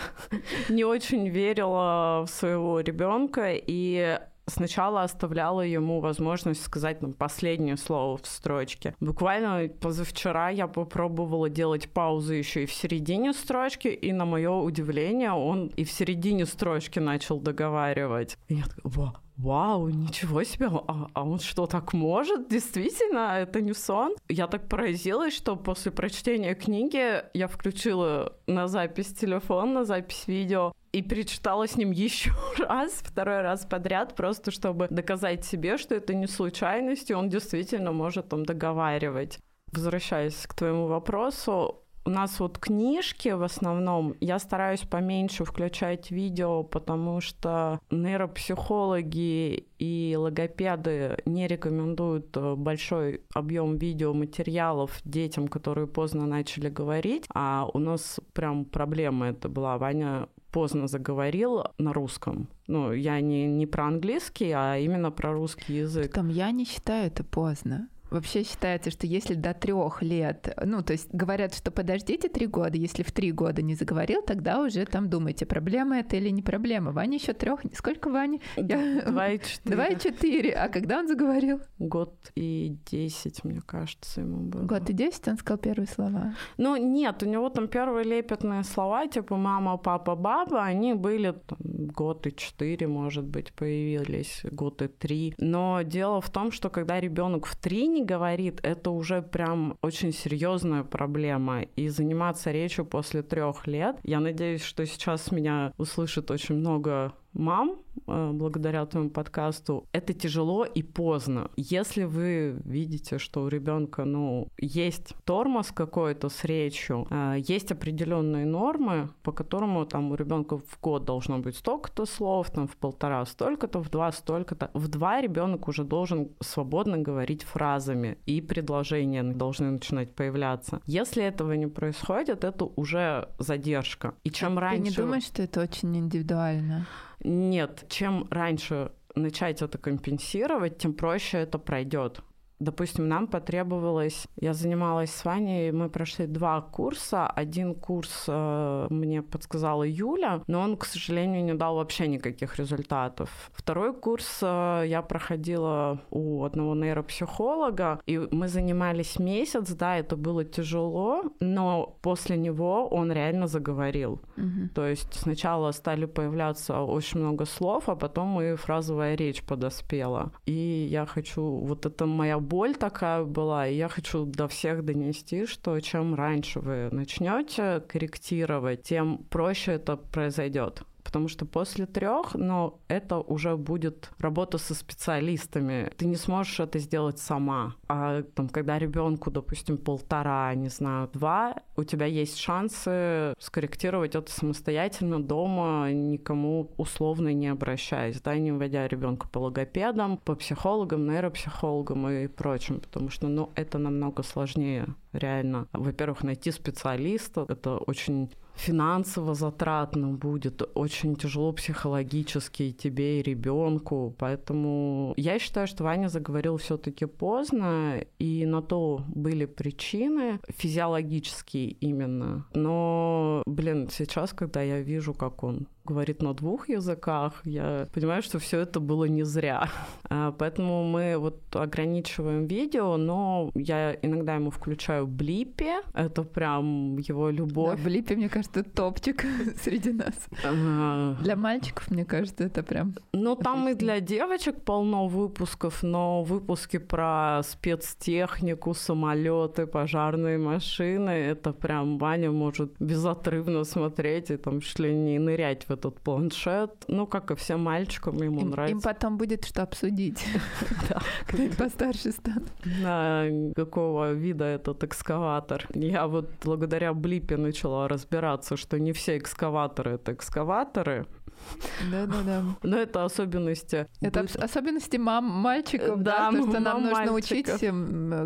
не очень верила в своего ребенка и сначала оставляла ему возможность сказать нам последнее слово в строчке. Буквально позавчера я попробовала делать паузы еще и в середине строчки, и на мое удивление он и в середине строчки начал договаривать. И я такая, вау, ничего себе, а, а он что, так может? Действительно, это не сон? Я так поразилась, что после прочтения книги я включила на запись телефон, на запись видео, и перечитала с ним еще раз, второй раз подряд, просто чтобы доказать себе, что это не случайность, и он действительно может там договаривать. Возвращаясь к твоему вопросу, у нас вот книжки в основном, я стараюсь поменьше включать видео, потому что нейропсихологи и логопеды не рекомендуют э, большой объем видеоматериалов детям, которые поздно начали говорить, а у нас прям проблема это была. Ваня поздно заговорил на русском. Ну, я не, не про английский, а именно про русский язык. Там я не считаю это поздно. Вообще считается, что если до трех лет, ну, то есть говорят, что подождите три года, если в три года не заговорил, тогда уже там думайте, проблема это или не проблема. Ваня еще трех, сколько Вани? Два и четыре. Два и четыре. А когда он заговорил? Год и десять, мне кажется, ему было. Год и десять он сказал первые слова? Ну, нет, у него там первые лепетные слова, типа мама, папа, баба, они были там, год и четыре, может быть, появились, год и три. Но дело в том, что когда ребенок в три не говорит, это уже прям очень серьезная проблема. И заниматься речью после трех лет, я надеюсь, что сейчас меня услышит очень много мам, э, благодаря твоему подкасту, это тяжело и поздно. Если вы видите, что у ребенка, ну, есть тормоз какой-то с речью, э, есть определенные нормы, по которому там у ребенка в год должно быть столько-то слов, там в полтора столько-то, в два столько-то. В два ребенок уже должен свободно говорить фразами, и предложения должны начинать появляться. Если этого не происходит, это уже задержка. И чем Ты раньше... не думаешь, что это очень индивидуально? Нет, чем раньше начать это компенсировать, тем проще это пройдет. Допустим, нам потребовалось, я занималась с Ваней, мы прошли два курса. Один курс э, мне подсказала Юля, но он, к сожалению, не дал вообще никаких результатов. Второй курс э, я проходила у одного нейропсихолога, и мы занимались месяц, да, это было тяжело, но после него он реально заговорил. Мгм. То есть сначала стали появляться очень много слов, а потом и фразовая речь подоспела. И я хочу, вот это моя боль такая была, и я хочу до всех донести, что чем раньше вы начнете корректировать, тем проще это произойдет потому что после трех, но это уже будет работа со специалистами. Ты не сможешь это сделать сама. А там, когда ребенку, допустим, полтора, не знаю, два, у тебя есть шансы скорректировать это самостоятельно дома, никому условно не обращаясь, да, не вводя ребенка по логопедам, по психологам, нейропсихологам и прочим, потому что, ну, это намного сложнее, реально. Во-первых, найти специалиста, это очень финансово затратно будет, очень тяжело психологически и тебе, и ребенку. Поэтому я считаю, что Ваня заговорил все-таки поздно, и на то были причины, физиологические именно. Но, блин, сейчас, когда я вижу, как он говорит на двух языках, я понимаю, что все это было не зря. А, Поэтому мы вот ограничиваем видео, но я иногда ему включаю блипи. Это прям его Да, любовь. в Липе, мне кажется, топчик среди нас. А, Для мальчиков, мне кажется, это прям... Ну, там и для девочек полно выпусков, но выпуски про спецтехнику, самолеты, пожарные машины, это прям Ваня может безотрывно смотреть и там чуть ли не нырять в этот планшет. Ну, как и всем мальчикам, ему Им, им нравится. потом будет что обсудить, Да. когда постарше станут. На какого вида этот экскаватор. Я вот благодаря Блипе начала разбираться, что не все экскаваторы — это экскаваторы, Да-да-да. но это особенности Это особенности мам мальчиков, да, то, что нам нужно учить,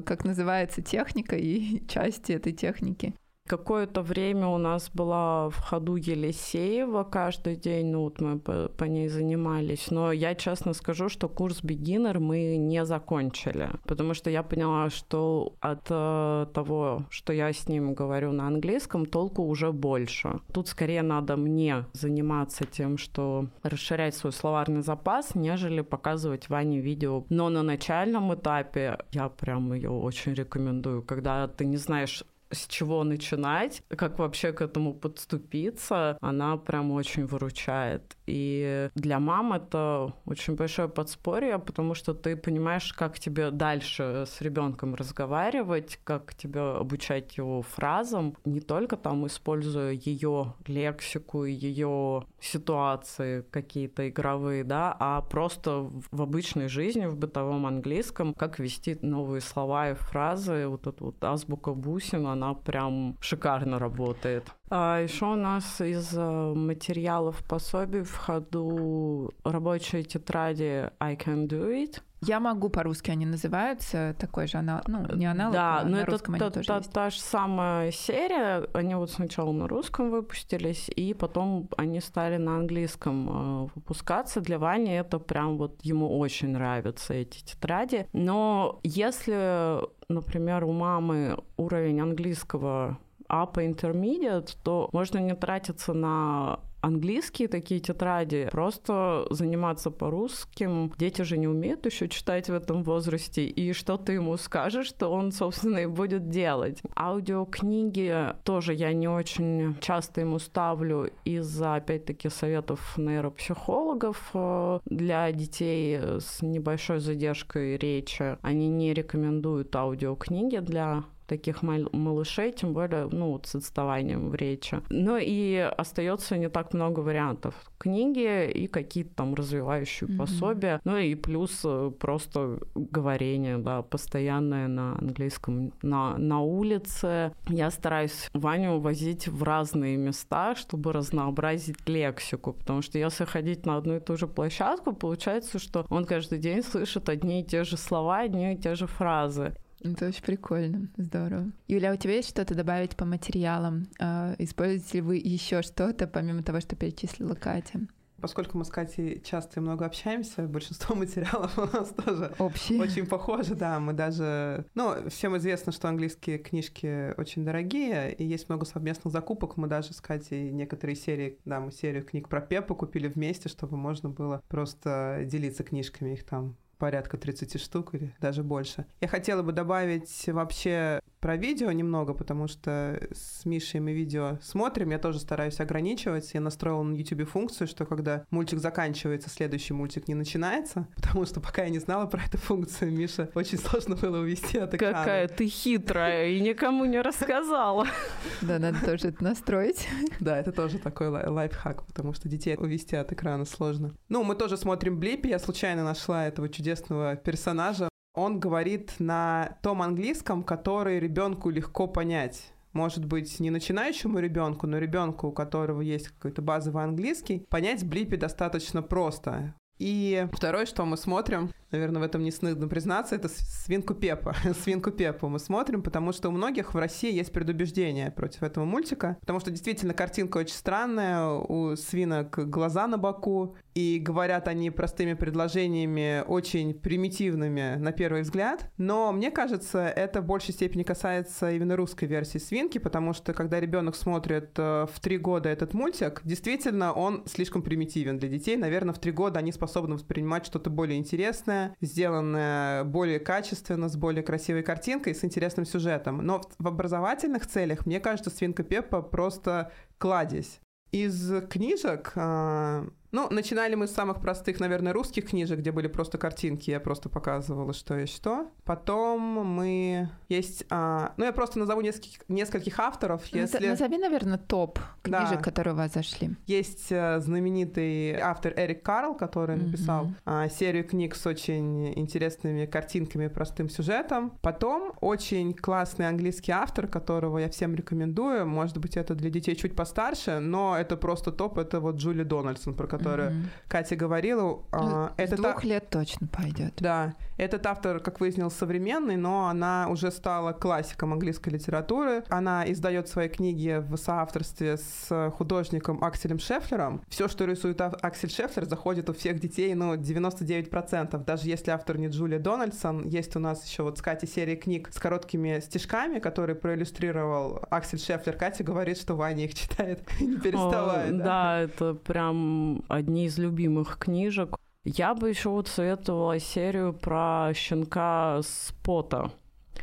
как называется техника и части этой техники. Какое-то время у нас была в ходу Елисеева каждый день, ну вот мы по, по ней занимались, но я честно скажу, что курс beginner мы не закончили, потому что я поняла, что от э, того, что я с ним говорю на английском, толку уже больше. Тут скорее надо мне заниматься тем, что расширять свой словарный запас, нежели показывать Ване видео. Но на начальном этапе я прям ее очень рекомендую, когда ты не знаешь, с чего начинать, как вообще к этому подступиться, она прям очень выручает. И для мам это очень большое подспорье, потому что ты понимаешь, как тебе дальше с ребенком разговаривать, как тебе обучать его фразам, не только там используя ее лексику, ее ситуации какие-то игровые, да, а просто в обычной жизни, в бытовом английском, как вести новые слова и фразы. Вот эта вот азбука бусин, она прям шикарно работает. А еще у нас из э, материалов пособий в ходу рабочие тетради I Can Do It. Я могу по-русски они называются, такой же аналог, ну, не аналог, да, а но на это русском та, они тоже та, есть. та же самая серия. Они вот сначала на русском выпустились, и потом они стали на английском э, выпускаться. Для Вани это прям вот ему очень нравятся эти тетради. Но если, например, у мамы уровень английского upper intermediate, то можно не тратиться на английские такие тетради, просто заниматься по-русским. Дети же не умеют еще читать в этом возрасте, и что ты ему скажешь, что он, собственно, и будет делать. Аудиокниги тоже я не очень часто ему ставлю из-за, опять-таки, советов нейропсихологов э, для детей с небольшой задержкой речи. Они не рекомендуют аудиокниги для таких мал- малышей, тем более, ну, вот с отставанием в речи. Ну и остается не так много вариантов. Книги и какие-то там развивающие Мгм. пособия. Ну и плюс э, просто говорение, да, постоянное на английском на, на улице. Я стараюсь Ваню возить в разные места, чтобы разнообразить лексику, потому что если ходить на одну и ту же площадку, получается, что он каждый день слышит одни и те же слова, одни и те же фразы. Это очень прикольно, здорово. Юля, а у тебя есть что-то добавить по материалам? А, Используете ли вы еще что-то, помимо того, что перечислила Катя? Поскольку мы с Катей часто и много общаемся, большинство материалов у нас тоже Общие? очень похожи, да. Мы даже... Ну, всем известно, что английские книжки очень дорогие, и есть много совместных закупок. Мы даже с Катей некоторые серии, да, мы серию книг про Пеппу купили вместе, чтобы можно было просто делиться книжками. Их там порядка 30 штук или даже больше. Я хотела бы добавить вообще про видео немного, потому что с Мишей мы видео смотрим, я тоже стараюсь ограничивать. Я настроила на YouTube функцию, что когда мультик заканчивается, следующий мультик не начинается, потому что пока я не знала про эту функцию, Миша очень сложно было увести от экрана. Какая ты хитрая и никому не рассказала. Да, надо тоже это настроить. Да, это тоже такой лай- лайфхак, потому что детей увести от экрана сложно. Ну, мы тоже смотрим Блипи. Я случайно нашла этого чудесного персонажа. Он говорит на том английском, который ребенку легко понять. Может быть, не начинающему ребенку, но ребенку, у которого есть какой-то базовый английский, понять Блипи достаточно просто. И второе, что мы смотрим, наверное, в этом не стыдно признаться, это свинку Пеппа. свинку Пеппу мы смотрим, потому что у многих в России есть предубеждение против этого мультика, потому что действительно картинка очень странная, у свинок глаза на боку, и говорят они простыми предложениями, очень примитивными на первый взгляд. Но мне кажется, это в большей степени касается именно русской версии свинки, потому что когда ребенок смотрит э, в три года этот мультик, действительно он слишком примитивен для детей. Наверное, в три года они способны воспринимать что-то более интересное, сделанное более качественно, с более красивой картинкой, с интересным сюжетом. Но в- в образовательных целях, мне кажется, свинка Пеппа просто кладезь. Из книжек, а, ну, начинали мы с самых простых, наверное, русских книжек, где были просто картинки, я просто показывала, что есть что. Потом мы... Есть... а, ну, я просто назову нескольких, нескольких авторов, Наз- если... Назови, наверное, топ Да. книжек, которые у вас зашли. Есть э, знаменитый автор Эрик Карл, который написал а, серию книг с очень интересными картинками и простым сюжетом. Потом очень классный английский автор, которого я всем рекомендую. Может быть, это для детей чуть постарше, но это просто топ. Это вот Джули Дональдсон, про которую Мгм. Катя говорила. Ну, А, С это та- двух лет точно пойдет. да, этот автор, как выяснилось, современный, но она уже стала классиком английской литературы. Она издает свои книги в соавторстве с художником Акселем Шефлером. Все, что рисует Аксель Шефлер, заходит у всех детей, ну, 99%. Даже если автор не Джулия Дональдсон, есть у нас еще вот с Катей серия книг с короткими стишками, которые проиллюстрировал Аксель Шефлер. Катя говорит, что Ваня их читает, не переставая. О, Да, это прям одни из любимых книжек. Я бы еще вот советовала серию про щенка Спота.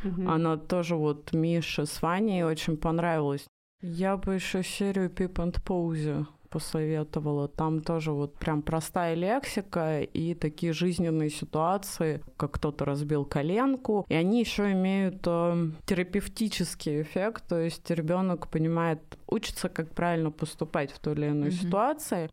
Мгм. Она тоже вот Мише с Ваней очень понравилась. Я бы еще серию Пип and Pose посоветовала. Там тоже вот прям простая лексика и такие жизненные ситуации, как кто-то разбил коленку. И они еще имеют э, терапевтический эффект, то есть ребенок понимает, учится, как правильно поступать в той или иной Мгм. ситуации.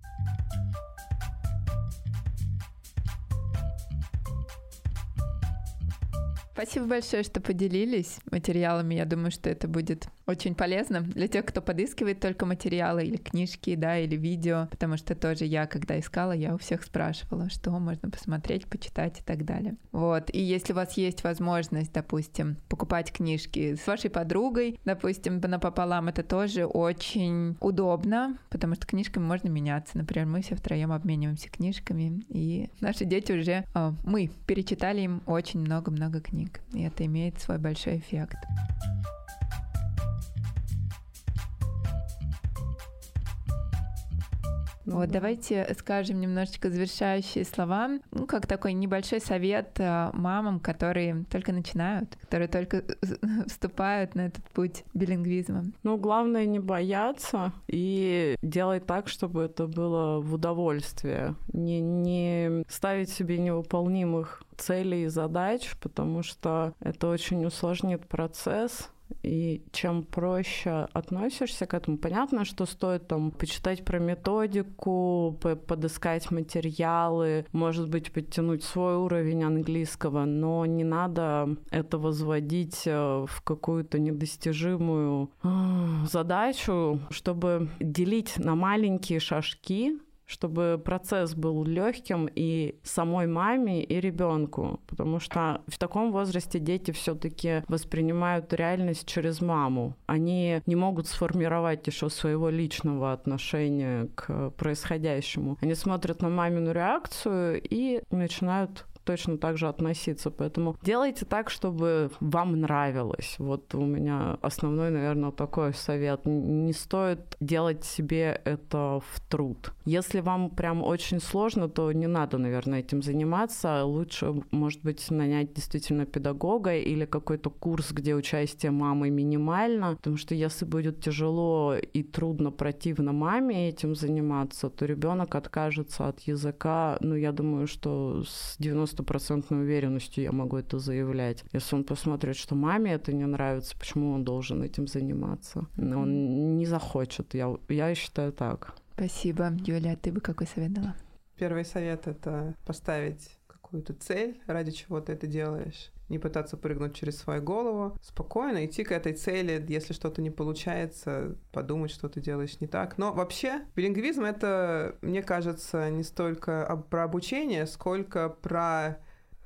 Спасибо большое, что поделились материалами. Я думаю, что это будет очень полезно для тех, кто подыскивает только материалы или книжки, да, или видео, потому что тоже я, когда искала, я у всех спрашивала, что можно посмотреть, почитать и так далее. Вот. И если у вас есть возможность, допустим, покупать книжки с вашей подругой, допустим, напополам, это тоже очень удобно, потому что книжками можно меняться. Например, мы все втроем обмениваемся книжками, и наши дети уже, а, мы перечитали им очень много-много книг денег, и это имеет свой большой эффект. Вот давайте скажем немножечко завершающие слова, ну, как такой небольшой совет э, мамам, которые только начинают, которые только вступают на этот путь билингвизма. Ну, главное не бояться и делать так, чтобы это было в удовольствие. Не, не ставить себе невыполнимых целей и задач, потому что это очень усложнит процесс, и чем проще относишься к этому, понятно, что стоит там почитать про методику, подыскать материалы, может быть, подтянуть свой уровень английского, но не надо это возводить э, в какую-то недостижимую а, задачу, чтобы делить на маленькие шажки чтобы процесс был легким и самой маме, и ребенку, потому что в таком возрасте дети все-таки воспринимают реальность через маму. Они не могут сформировать еще своего личного отношения к происходящему. Они смотрят на мамину реакцию и начинают точно так же относиться. Поэтому делайте так, чтобы вам нравилось. Вот у меня основной, наверное, такой совет. Не стоит делать себе это в труд. Если вам прям очень сложно, то не надо, наверное, этим заниматься. Лучше, может быть, нанять действительно педагога или какой-то курс, где участие мамы минимально. Потому что если будет тяжело и трудно, противно маме этим заниматься, то ребенок откажется от языка. Ну, я думаю, что с 90 стопроцентной уверенностью я могу это заявлять. Если он посмотрит, что маме это не нравится, почему он должен этим заниматься? Он не захочет. Я, я считаю так. Спасибо. Юля, ты бы какой совет дала? Первый совет — это поставить какую-то цель, ради чего ты это делаешь не пытаться прыгнуть через свою голову, спокойно идти к этой цели, если что-то не получается, подумать, что ты делаешь не так. Но вообще билингвизм — это, мне кажется, не столько про обучение, сколько про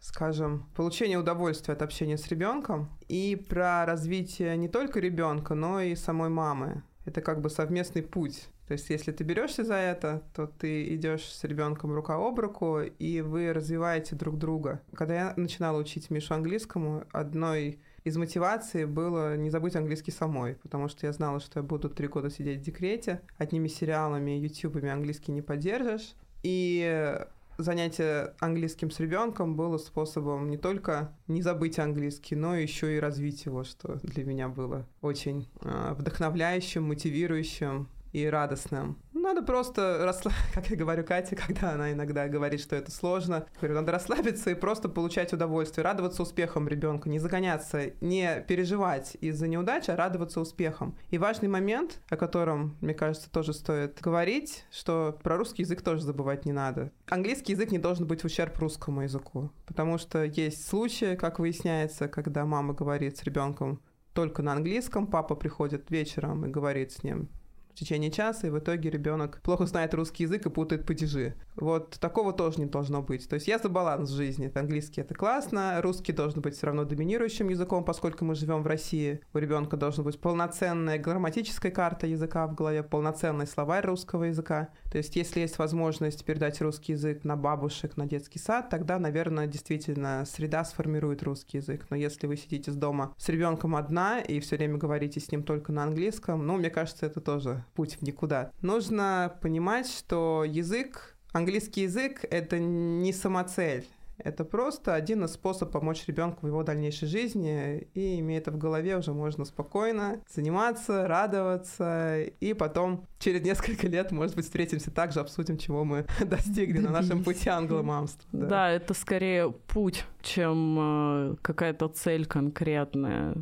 скажем, получение удовольствия от общения с ребенком и про развитие не только ребенка, но и самой мамы. Это как бы совместный путь. То есть, если ты берешься за это, то ты идешь с ребенком рука об руку, и вы развиваете друг друга. Когда я начинала учить Мишу английскому, одной из мотиваций было не забыть английский самой, потому что я знала, что я буду три года сидеть в декрете, одними сериалами и ютубами английский не поддержишь. И занятие английским с ребенком было способом не только не забыть английский, но еще и развить его, что для меня было очень э, вдохновляющим, мотивирующим и радостным. Надо просто расслабиться, как я говорю Кате, когда она иногда говорит, что это сложно. Говорю, надо расслабиться и просто получать удовольствие, радоваться успехам ребенка, не загоняться, не переживать из-за неудачи, а радоваться успехам. И важный момент, о котором, мне кажется, тоже стоит говорить, что про русский язык тоже забывать не надо. Английский язык не должен быть в ущерб русскому языку, потому что есть случаи, как выясняется, когда мама говорит с ребенком только на английском, папа приходит вечером и говорит с ним в течение часа, и в итоге ребенок плохо знает русский язык и путает падежи. Вот такого тоже не должно быть. То есть я за баланс в жизни. Английский это классно, русский должен быть все равно доминирующим языком, поскольку мы живем в России. У ребенка должна быть полноценная грамматическая карта языка в голове, полноценный словарь русского языка. То есть если есть возможность передать русский язык на бабушек, на детский сад, тогда, наверное, действительно среда сформирует русский язык. Но если вы сидите с дома с ребенком одна и все время говорите с ним только на английском, ну, мне кажется, это тоже путь в никуда. Нужно понимать, что язык, английский язык — это не самоцель. Это просто один из способов помочь ребенку в его дальнейшей жизни, и имея это в голове, уже можно спокойно заниматься, радоваться, и потом через несколько лет, может быть, встретимся также, обсудим, чего мы достигли на нашем пути англомамства. Да. да, это скорее путь, чем э, какая-то цель конкретная.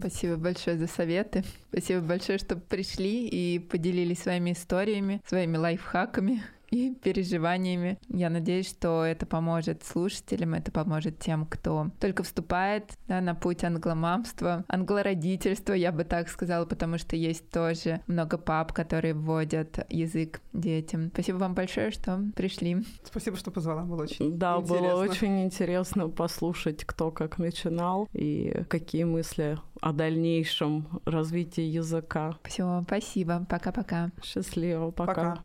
Спасибо большое за советы. Спасибо большое, что пришли и поделились своими историями, своими лайфхаками и переживаниями. Я надеюсь, что это поможет слушателям, это поможет тем, кто только вступает да, на путь англомамства, англородительства, я бы так сказала, потому что есть тоже много пап, которые вводят язык детям. Спасибо вам большое, что пришли. Спасибо, что позвала, было очень Да, интересно. было очень интересно послушать, кто как начинал и какие мысли о дальнейшем развитии языка. Все, спасибо. Пока-пока. Счастливо, пока. Пока.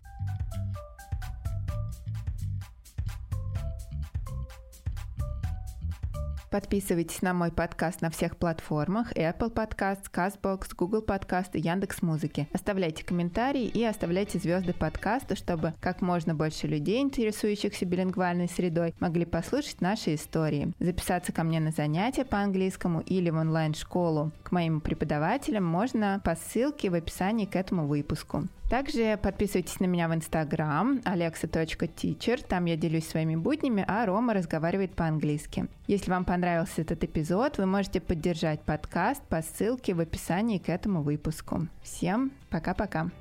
Подписывайтесь на мой подкаст на всех платформах Apple Podcast, CastBox, Google Podcast и Яндекс Музыки. Оставляйте комментарии и оставляйте звезды подкаста, чтобы как можно больше людей, интересующихся билингвальной средой, могли послушать наши истории. Записаться ко мне на занятия по английскому или в онлайн-школу к моим преподавателям можно по ссылке в описании к этому выпуску. Также подписывайтесь на меня в Инстаграм alexa.teacher, там я делюсь своими буднями, а Рома разговаривает по-английски. Если вам понравился этот эпизод, вы можете поддержать подкаст по ссылке в описании к этому выпуску. Всем пока-пока!